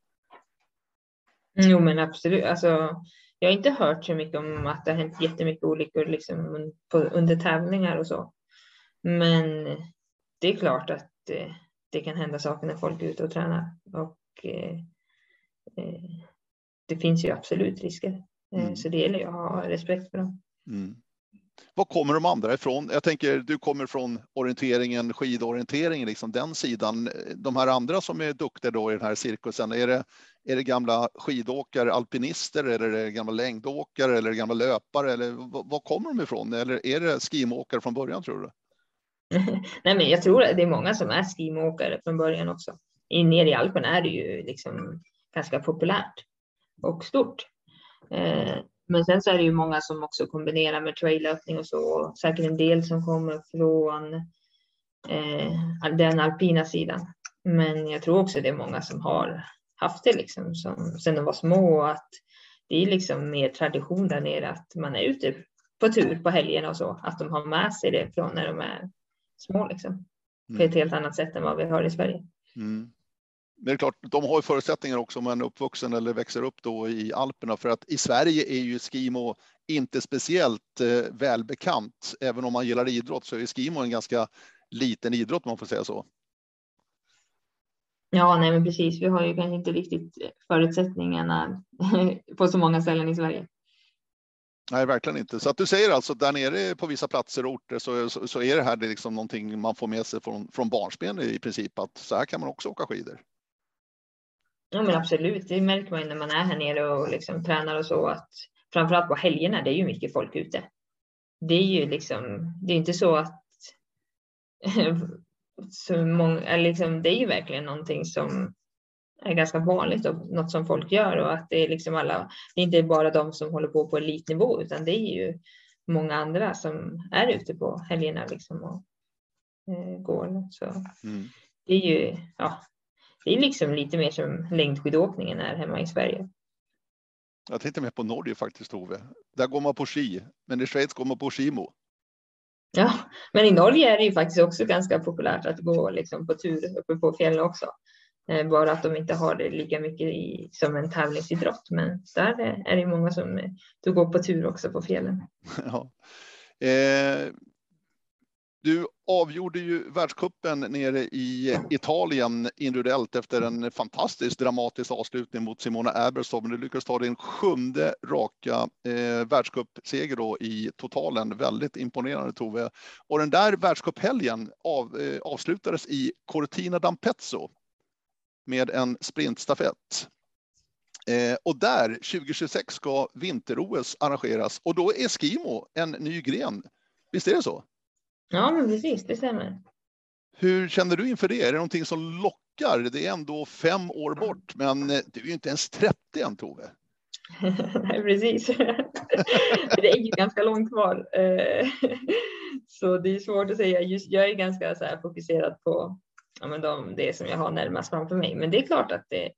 A: Jo, men absolut. Alltså, jag har inte hört så mycket om att det har hänt jättemycket olyckor liksom på, under tävlingar och så. Men det är klart att eh, det kan hända saker när folk är ute och tränar och eh, eh, det finns ju absolut risker. Eh, mm. Så det gäller ju att ha respekt för dem. Mm.
B: Var kommer de andra ifrån? Jag tänker, du kommer från orienteringen, skidorienteringen, liksom den sidan. De här andra som är duktiga då i den här cirkusen, är det, är det gamla skidåkare, alpinister, eller är det gamla längdåkare eller gamla löpare? Eller var kommer de ifrån? Eller är det skimåkare från början tror du?
A: Nej, men jag tror att det är många som är skimåkare från början också. I, nere i Alperna är det ju liksom ganska populärt och stort. Eh, men sen så är det ju många som också kombinerar med traillöpning och så. Säkert en del som kommer från eh, den alpina sidan. Men jag tror också det är många som har haft det liksom som, sen de var små att det är liksom mer tradition där nere att man är ute på tur på helgerna och så. Att de har med sig det från när de är små liksom. Mm. På ett helt annat sätt än vad vi har i Sverige. Mm.
B: Men det är klart, de har ju förutsättningar också om man är uppvuxen eller växer upp då i Alperna för att i Sverige är ju skimo inte speciellt eh, välbekant. Även om man gillar idrott så är skimo en ganska liten idrott om man får säga så.
A: Ja, nej men precis. Vi har ju kanske inte riktigt förutsättningarna på så många ställen i Sverige.
B: Nej, verkligen inte. Så att du säger alltså där nere på vissa platser och orter så, så, så är det här det liksom någonting man får med sig från, från barnsben i princip att så här kan man också åka skidor.
A: Ja men absolut, det märker man ju när man är här nere och liksom tränar och så att framförallt på helgerna, det är ju mycket folk ute. Det är ju liksom, det är inte så att så många, liksom, det är ju verkligen någonting som är ganska vanligt och något som folk gör och att det är liksom alla, det är inte bara de som håller på på elitnivå utan det är ju många andra som är ute på helgerna liksom och eh, går. Så mm. det är ju, ja, det är liksom lite mer som längdskidåkningen är hemma i Sverige.
B: Jag tänkte mer på Norge faktiskt, Ove. Där går man på ski, men i Schweiz går man på skimo.
A: Ja, men i Norge är det ju faktiskt också ganska populärt att gå liksom på tur uppe på fjällen också. Eh, bara att de inte har det lika mycket i, som en tävlingsidrott. Men där är det många som du går på tur också på fjällen.
B: Ja. Eh, du avgjorde ju världskuppen nere i Italien individuellt efter en fantastiskt dramatisk avslutning mot Simona Eberstov. Men du lyckades ta din sjunde raka eh, världscupseger då i totalen. Väldigt imponerande Tove. Och den där världscuphelgen av, eh, avslutades i Cortina d'Ampezzo med en sprintstafett. Eh, och där 2026 ska vinter-OS arrangeras och då är skimo en ny gren. Visst är det så?
A: Ja, men precis, det stämmer.
B: Hur känner du inför det? Är det någonting som lockar? Det är ändå fem år bort, men eh, du är ju inte ens 30 än, Tove.
A: Nej, precis. det är ju ganska långt kvar. Eh, så det är svårt att säga. Just, jag är ganska så fokuserad på ja, men de, det som jag har närmast framför mig. Men det är klart att det,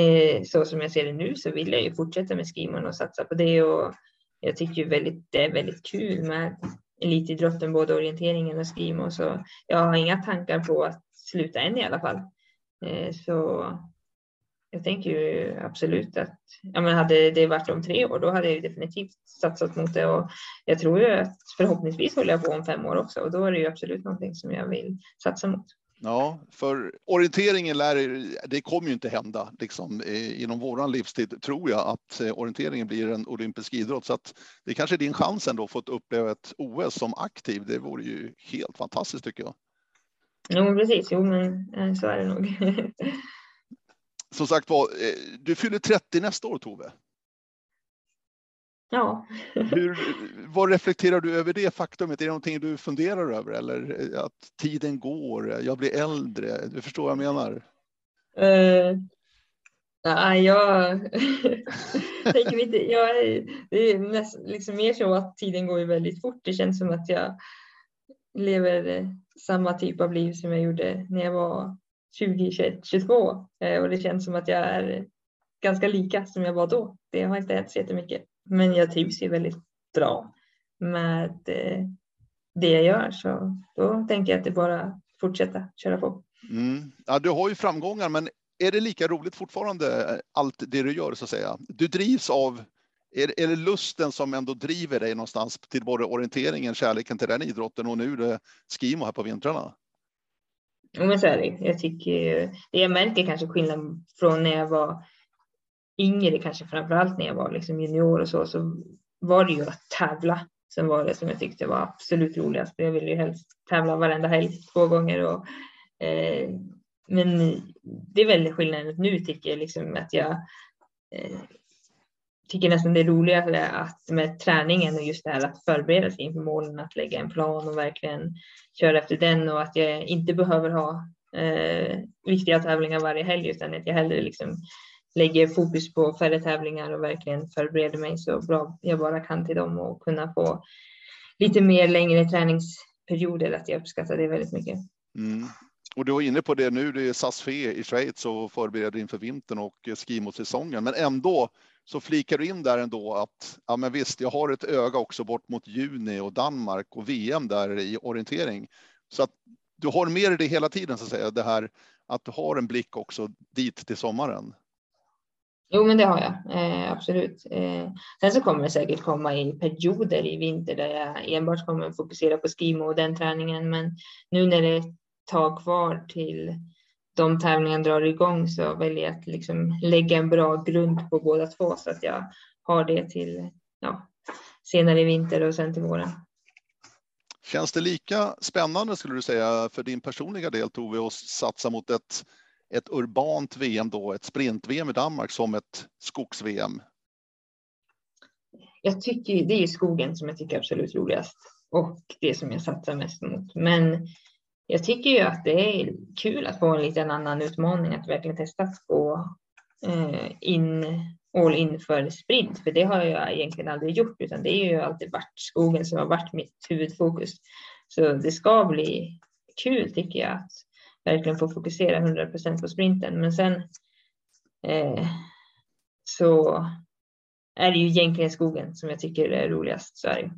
A: eh, så som jag ser det nu så vill jag ju fortsätta med skimon och satsa på det. Och jag tycker väldigt, det är väldigt kul med elitidrotten, både orienteringen och skimo. Så jag har inga tankar på att sluta än i alla fall. Eh, så jag tänker ju absolut att ja, men hade det varit om tre år, då hade jag definitivt satsat mot det och jag tror ju att förhoppningsvis håller jag på om fem år också och då är det ju absolut någonting som jag vill satsa mot.
B: Ja, för orienteringen lär, det kommer ju inte hända liksom, inom våran livstid, tror jag, att eh, orienteringen blir en olympisk idrott. Så att det kanske är din chans ändå att få uppleva ett OS som aktiv. Det vore ju helt fantastiskt tycker jag.
A: Jo, precis. Jo, men eh, så är det nog.
B: som sagt var, eh, du fyller 30 nästa år, Tove.
A: Ja.
B: Hur, vad reflekterar du över det faktumet? Är det någonting du funderar över eller att tiden går, jag blir äldre? Du förstår vad jag menar?
A: Uh, nej, jag tänker inte. Jag är, det är näst, liksom mer så att tiden går ju väldigt fort. Det känns som att jag lever samma typ av liv som jag gjorde när jag var 20, 21, 22 och det känns som att jag är ganska lika som jag var då. Det har inte hänt så jättemycket. Men jag trivs ju väldigt bra med eh, det jag gör så då tänker jag att det bara fortsätta köra på.
B: Mm. Ja, du har ju framgångar, men är det lika roligt fortfarande allt det du gör så att säga? Du drivs av är, är det lusten som ändå driver dig någonstans till både orienteringen, kärleken till den idrotten och nu det skimo här på vintrarna?
A: Ja, men så är det. Jag tycker det jag märker kanske skillnad från när jag var yngre, kanske framförallt när jag var liksom junior och så, så var det ju att tävla som var det som jag tyckte var absolut roligast. Jag ville ju helst tävla varenda helg två gånger. Och, eh, men det är väldigt skillnad nu tycker jag liksom att jag eh, tycker nästan det är roligare att med träningen och just det här att förbereda sig inför målen, att lägga en plan och verkligen köra efter den och att jag inte behöver ha eh, viktiga tävlingar varje helg utan att jag hellre liksom lägger fokus på färre tävlingar och verkligen förbereder mig så bra jag bara kan till dem och kunna få lite mer längre träningsperioder att jag uppskattar det väldigt mycket.
B: Mm. Och du var inne på det nu, det är SAS-FE i Schweiz och förbereder inför vintern och skimosäsongen, men ändå så flikar du in där ändå att ja, men visst, jag har ett öga också bort mot juni och Danmark och VM där i orientering. Så att du har med dig det hela tiden så att säga, det här att du har en blick också dit till sommaren.
A: Jo, men det har jag eh, absolut. Eh, sen så kommer det säkert komma i perioder i vinter där jag enbart kommer fokusera på skimo och den träningen. Men nu när det är ett tag kvar till de tävlingarna drar igång så väljer jag att liksom lägga en bra grund på båda två så att jag har det till ja, senare i vinter och sen till våren.
B: Känns det lika spännande skulle du säga för din personliga del Tove att satsa mot ett ett urbant VM då, ett sprint-VM i Danmark som ett skogs-VM?
A: Jag tycker det är skogen som jag tycker är absolut roligast och det som jag satsar mest mot. Men jag tycker ju att det är kul att få en liten annan utmaning, att verkligen testa att gå eh, in all in för sprint, för det har jag egentligen aldrig gjort, utan det är ju alltid varit skogen som har varit mitt huvudfokus. Så det ska bli kul tycker jag att verkligen få fokusera 100 procent på sprinten. Men sen eh, så är det ju egentligen skogen som jag tycker är roligast. Så är det.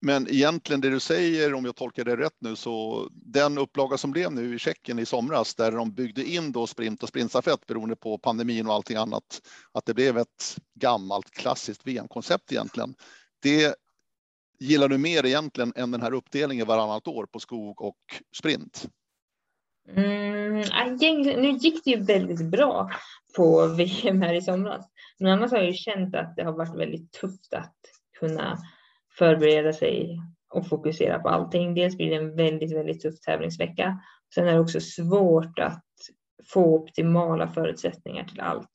B: Men egentligen det du säger, om jag tolkar det rätt nu, så den upplaga som blev nu i Tjeckien i somras, där de byggde in då sprint och sprintstafett beroende på pandemin och allting annat, att det blev ett gammalt klassiskt VM-koncept egentligen. Det gillar du mer egentligen än den här uppdelningen varannat år på skog och sprint?
A: Mm, nu gick det ju väldigt bra på VM här i somras. Men annars har jag ju känt att det har varit väldigt tufft att kunna förbereda sig och fokusera på allting. Dels blir det en väldigt, väldigt tuff tävlingsvecka. Sen är det också svårt att få optimala förutsättningar till allt.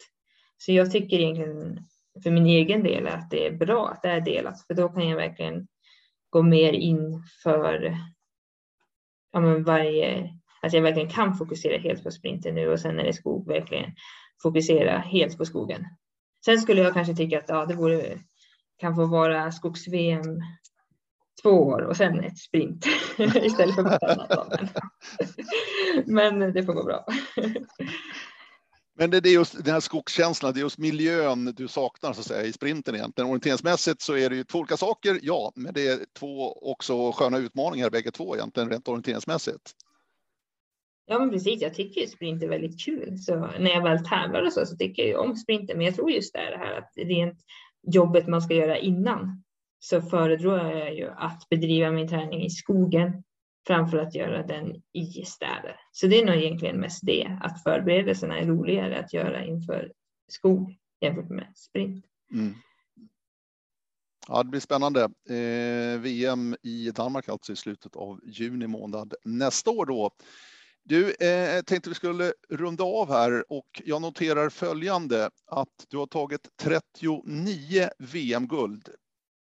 A: Så jag tycker egentligen för min egen del att det är bra att det är delat, för då kan jag verkligen gå mer in för ja, men varje, att jag verkligen kan fokusera helt på sprinten nu och sen när det är skog verkligen fokusera helt på skogen. Sen skulle jag kanske tycka att ja, det vore, kan få vara skogs-VM två år och sen ett sprint istället för något annat. Men det får gå bra.
B: Men det är just den här skogskänslan, det är just miljön du saknar så att säga i sprinten egentligen. Orienteringsmässigt så är det ju två olika saker, ja, men det är två också sköna utmaningar bägge två egentligen rent orienteringsmässigt.
A: Ja, men precis. Jag tycker ju sprint är väldigt kul. Så när jag väl tävlar och så, så tycker jag om sprinten. Men jag tror just det här att rent jobbet man ska göra innan så föredrar jag ju att bedriva min träning i skogen framför att göra den i städer. Så det är nog egentligen mest det, att förberedelserna är roligare att göra inför skog jämfört med sprint. Mm.
B: Ja, det blir spännande. Eh, VM i Danmark alltså i slutet av juni månad nästa år då. Du, eh, tänkte vi skulle runda av här och jag noterar följande att du har tagit 39 VM-guld.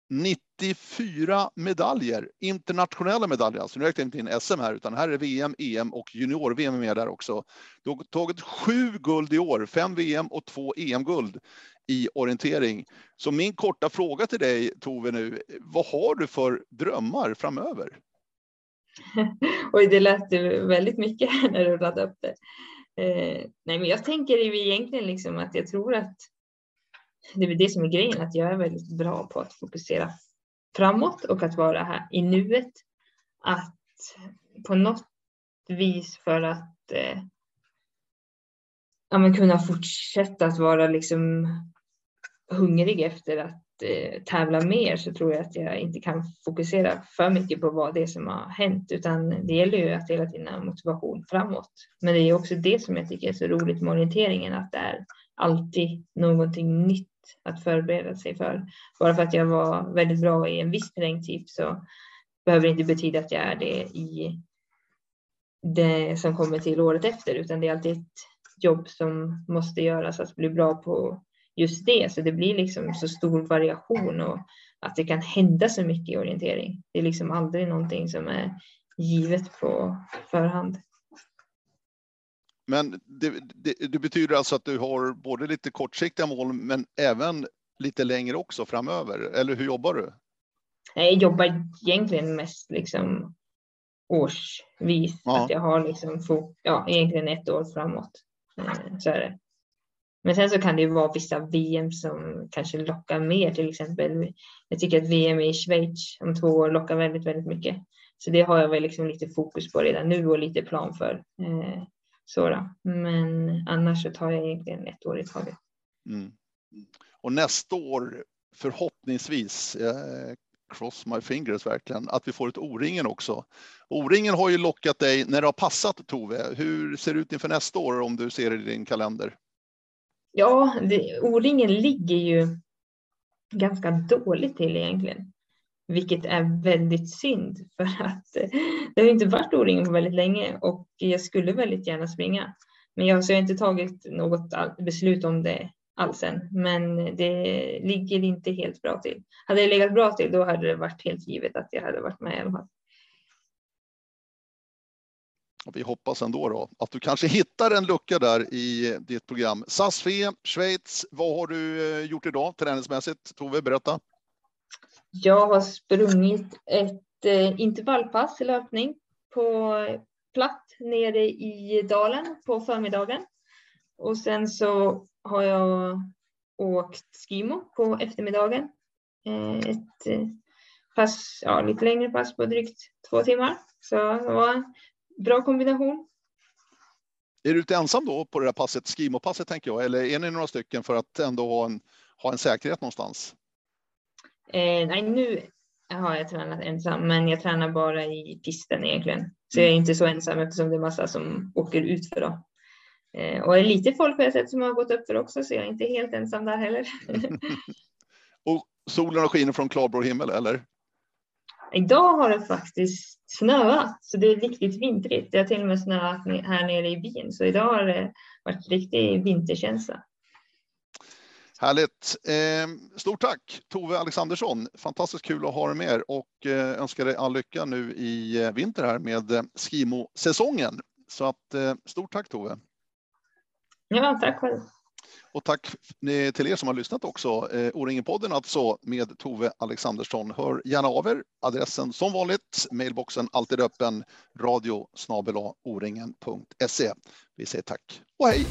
B: 94 medaljer, internationella medaljer, alltså nu räknar jag inte in SM här, utan här är VM, EM och junior-VM med där också. Du har tagit sju guld i år, fem VM och två EM-guld i orientering. Så min korta fråga till dig Tove nu, vad har du för drömmar framöver?
A: Oj, det lät väldigt mycket när du radade upp det. Eh, nej, men jag tänker ju egentligen liksom att jag tror att det är det som är grejen, att jag är väldigt bra på att fokusera framåt och att vara här i nuet. Att på något vis för att eh, ja, men kunna fortsätta att vara liksom hungrig efter att eh, tävla mer så tror jag att jag inte kan fokusera för mycket på vad det är som har hänt utan det gäller ju att hela tiden ha motivation framåt. Men det är också det som jag tycker är så roligt med orienteringen att det är alltid någonting nytt att förbereda sig för. Bara för att jag var väldigt bra i en viss terrängtyp så behöver det inte betyda att jag är det i det som kommer till året efter utan det är alltid ett jobb som måste göras att bli bra på just det. Så det blir liksom så stor variation och att det kan hända så mycket i orientering. Det är liksom aldrig någonting som är givet på förhand.
B: Men det, det, det, betyder alltså att du har både lite kortsiktiga mål men även lite längre också framöver, eller hur jobbar du?
A: Jag jobbar egentligen mest liksom årsvis. Ja. Att jag har liksom, ja, egentligen ett år framåt. Eh, så är det. Men sen så kan det ju vara vissa VM som kanske lockar mer, till exempel. Jag tycker att VM i Schweiz om två år lockar väldigt, väldigt mycket. Så det har jag väl liksom lite fokus på redan nu och lite plan för. Eh, så Men annars så tar jag egentligen ett år i taget. Mm.
B: Och nästa år förhoppningsvis, eh, cross my fingers verkligen, att vi får ett O-ringen också. O-ringen har ju lockat dig när det har passat Tove. Hur ser det ut inför nästa år om du ser det i din kalender?
A: Ja, O-ringen ligger ju ganska dåligt till egentligen. Vilket är väldigt synd för att eh, det har inte varit O-ringen på väldigt länge och jag skulle väldigt gärna springa. Men jag, så jag har inte tagit något beslut om det alls än. Men det ligger inte helt bra till. Hade det legat bra till då hade det varit helt givet att jag hade varit med i alla fall.
B: Vi hoppas ändå då att du kanske hittar en lucka där i ditt program. SAS-FE, Schweiz, vad har du eh, gjort idag träningsmässigt? Tove, berätta.
A: Jag har sprungit ett eh, intervallpass i löpning på platt nere i dalen på förmiddagen. Och sen så har jag åkt skimo på eftermiddagen. Eh, ett eh, pass, ja, lite längre pass på drygt två timmar. Så det var bra kombination.
B: Är du ute ensam då på det där passet, skimopasset tänker jag, eller är ni några stycken för att ändå ha en, ha en säkerhet någonstans?
A: Eh, nej, nu har jag tränat ensam, men jag tränar bara i pisten egentligen. Så jag är inte så ensam eftersom det är massa som åker ut för då. Eh, och lite folk har jag sett som har gått upp för också, så jag är inte helt ensam där heller.
B: och solen har skiner från klarblå himmel, eller?
A: Idag har det faktiskt snöat, så det är riktigt vintrigt. Det har till och med snöat här nere i byn, så idag har det varit riktig vinterkänsla.
B: Härligt. Eh, stort tack Tove Alexandersson. Fantastiskt kul att ha dig med och eh, önskar dig all lycka nu i eh, vinter här med Skimo-säsongen. Så att stort tack Tove.
A: Ja, tack själv.
B: Och tack till er som har lyssnat också. Eh, O-ringen-podden alltså med Tove Alexandersson. Hör gärna av er. Adressen som vanligt, mailboxen alltid öppen, radio snabel Vi säger tack och hej!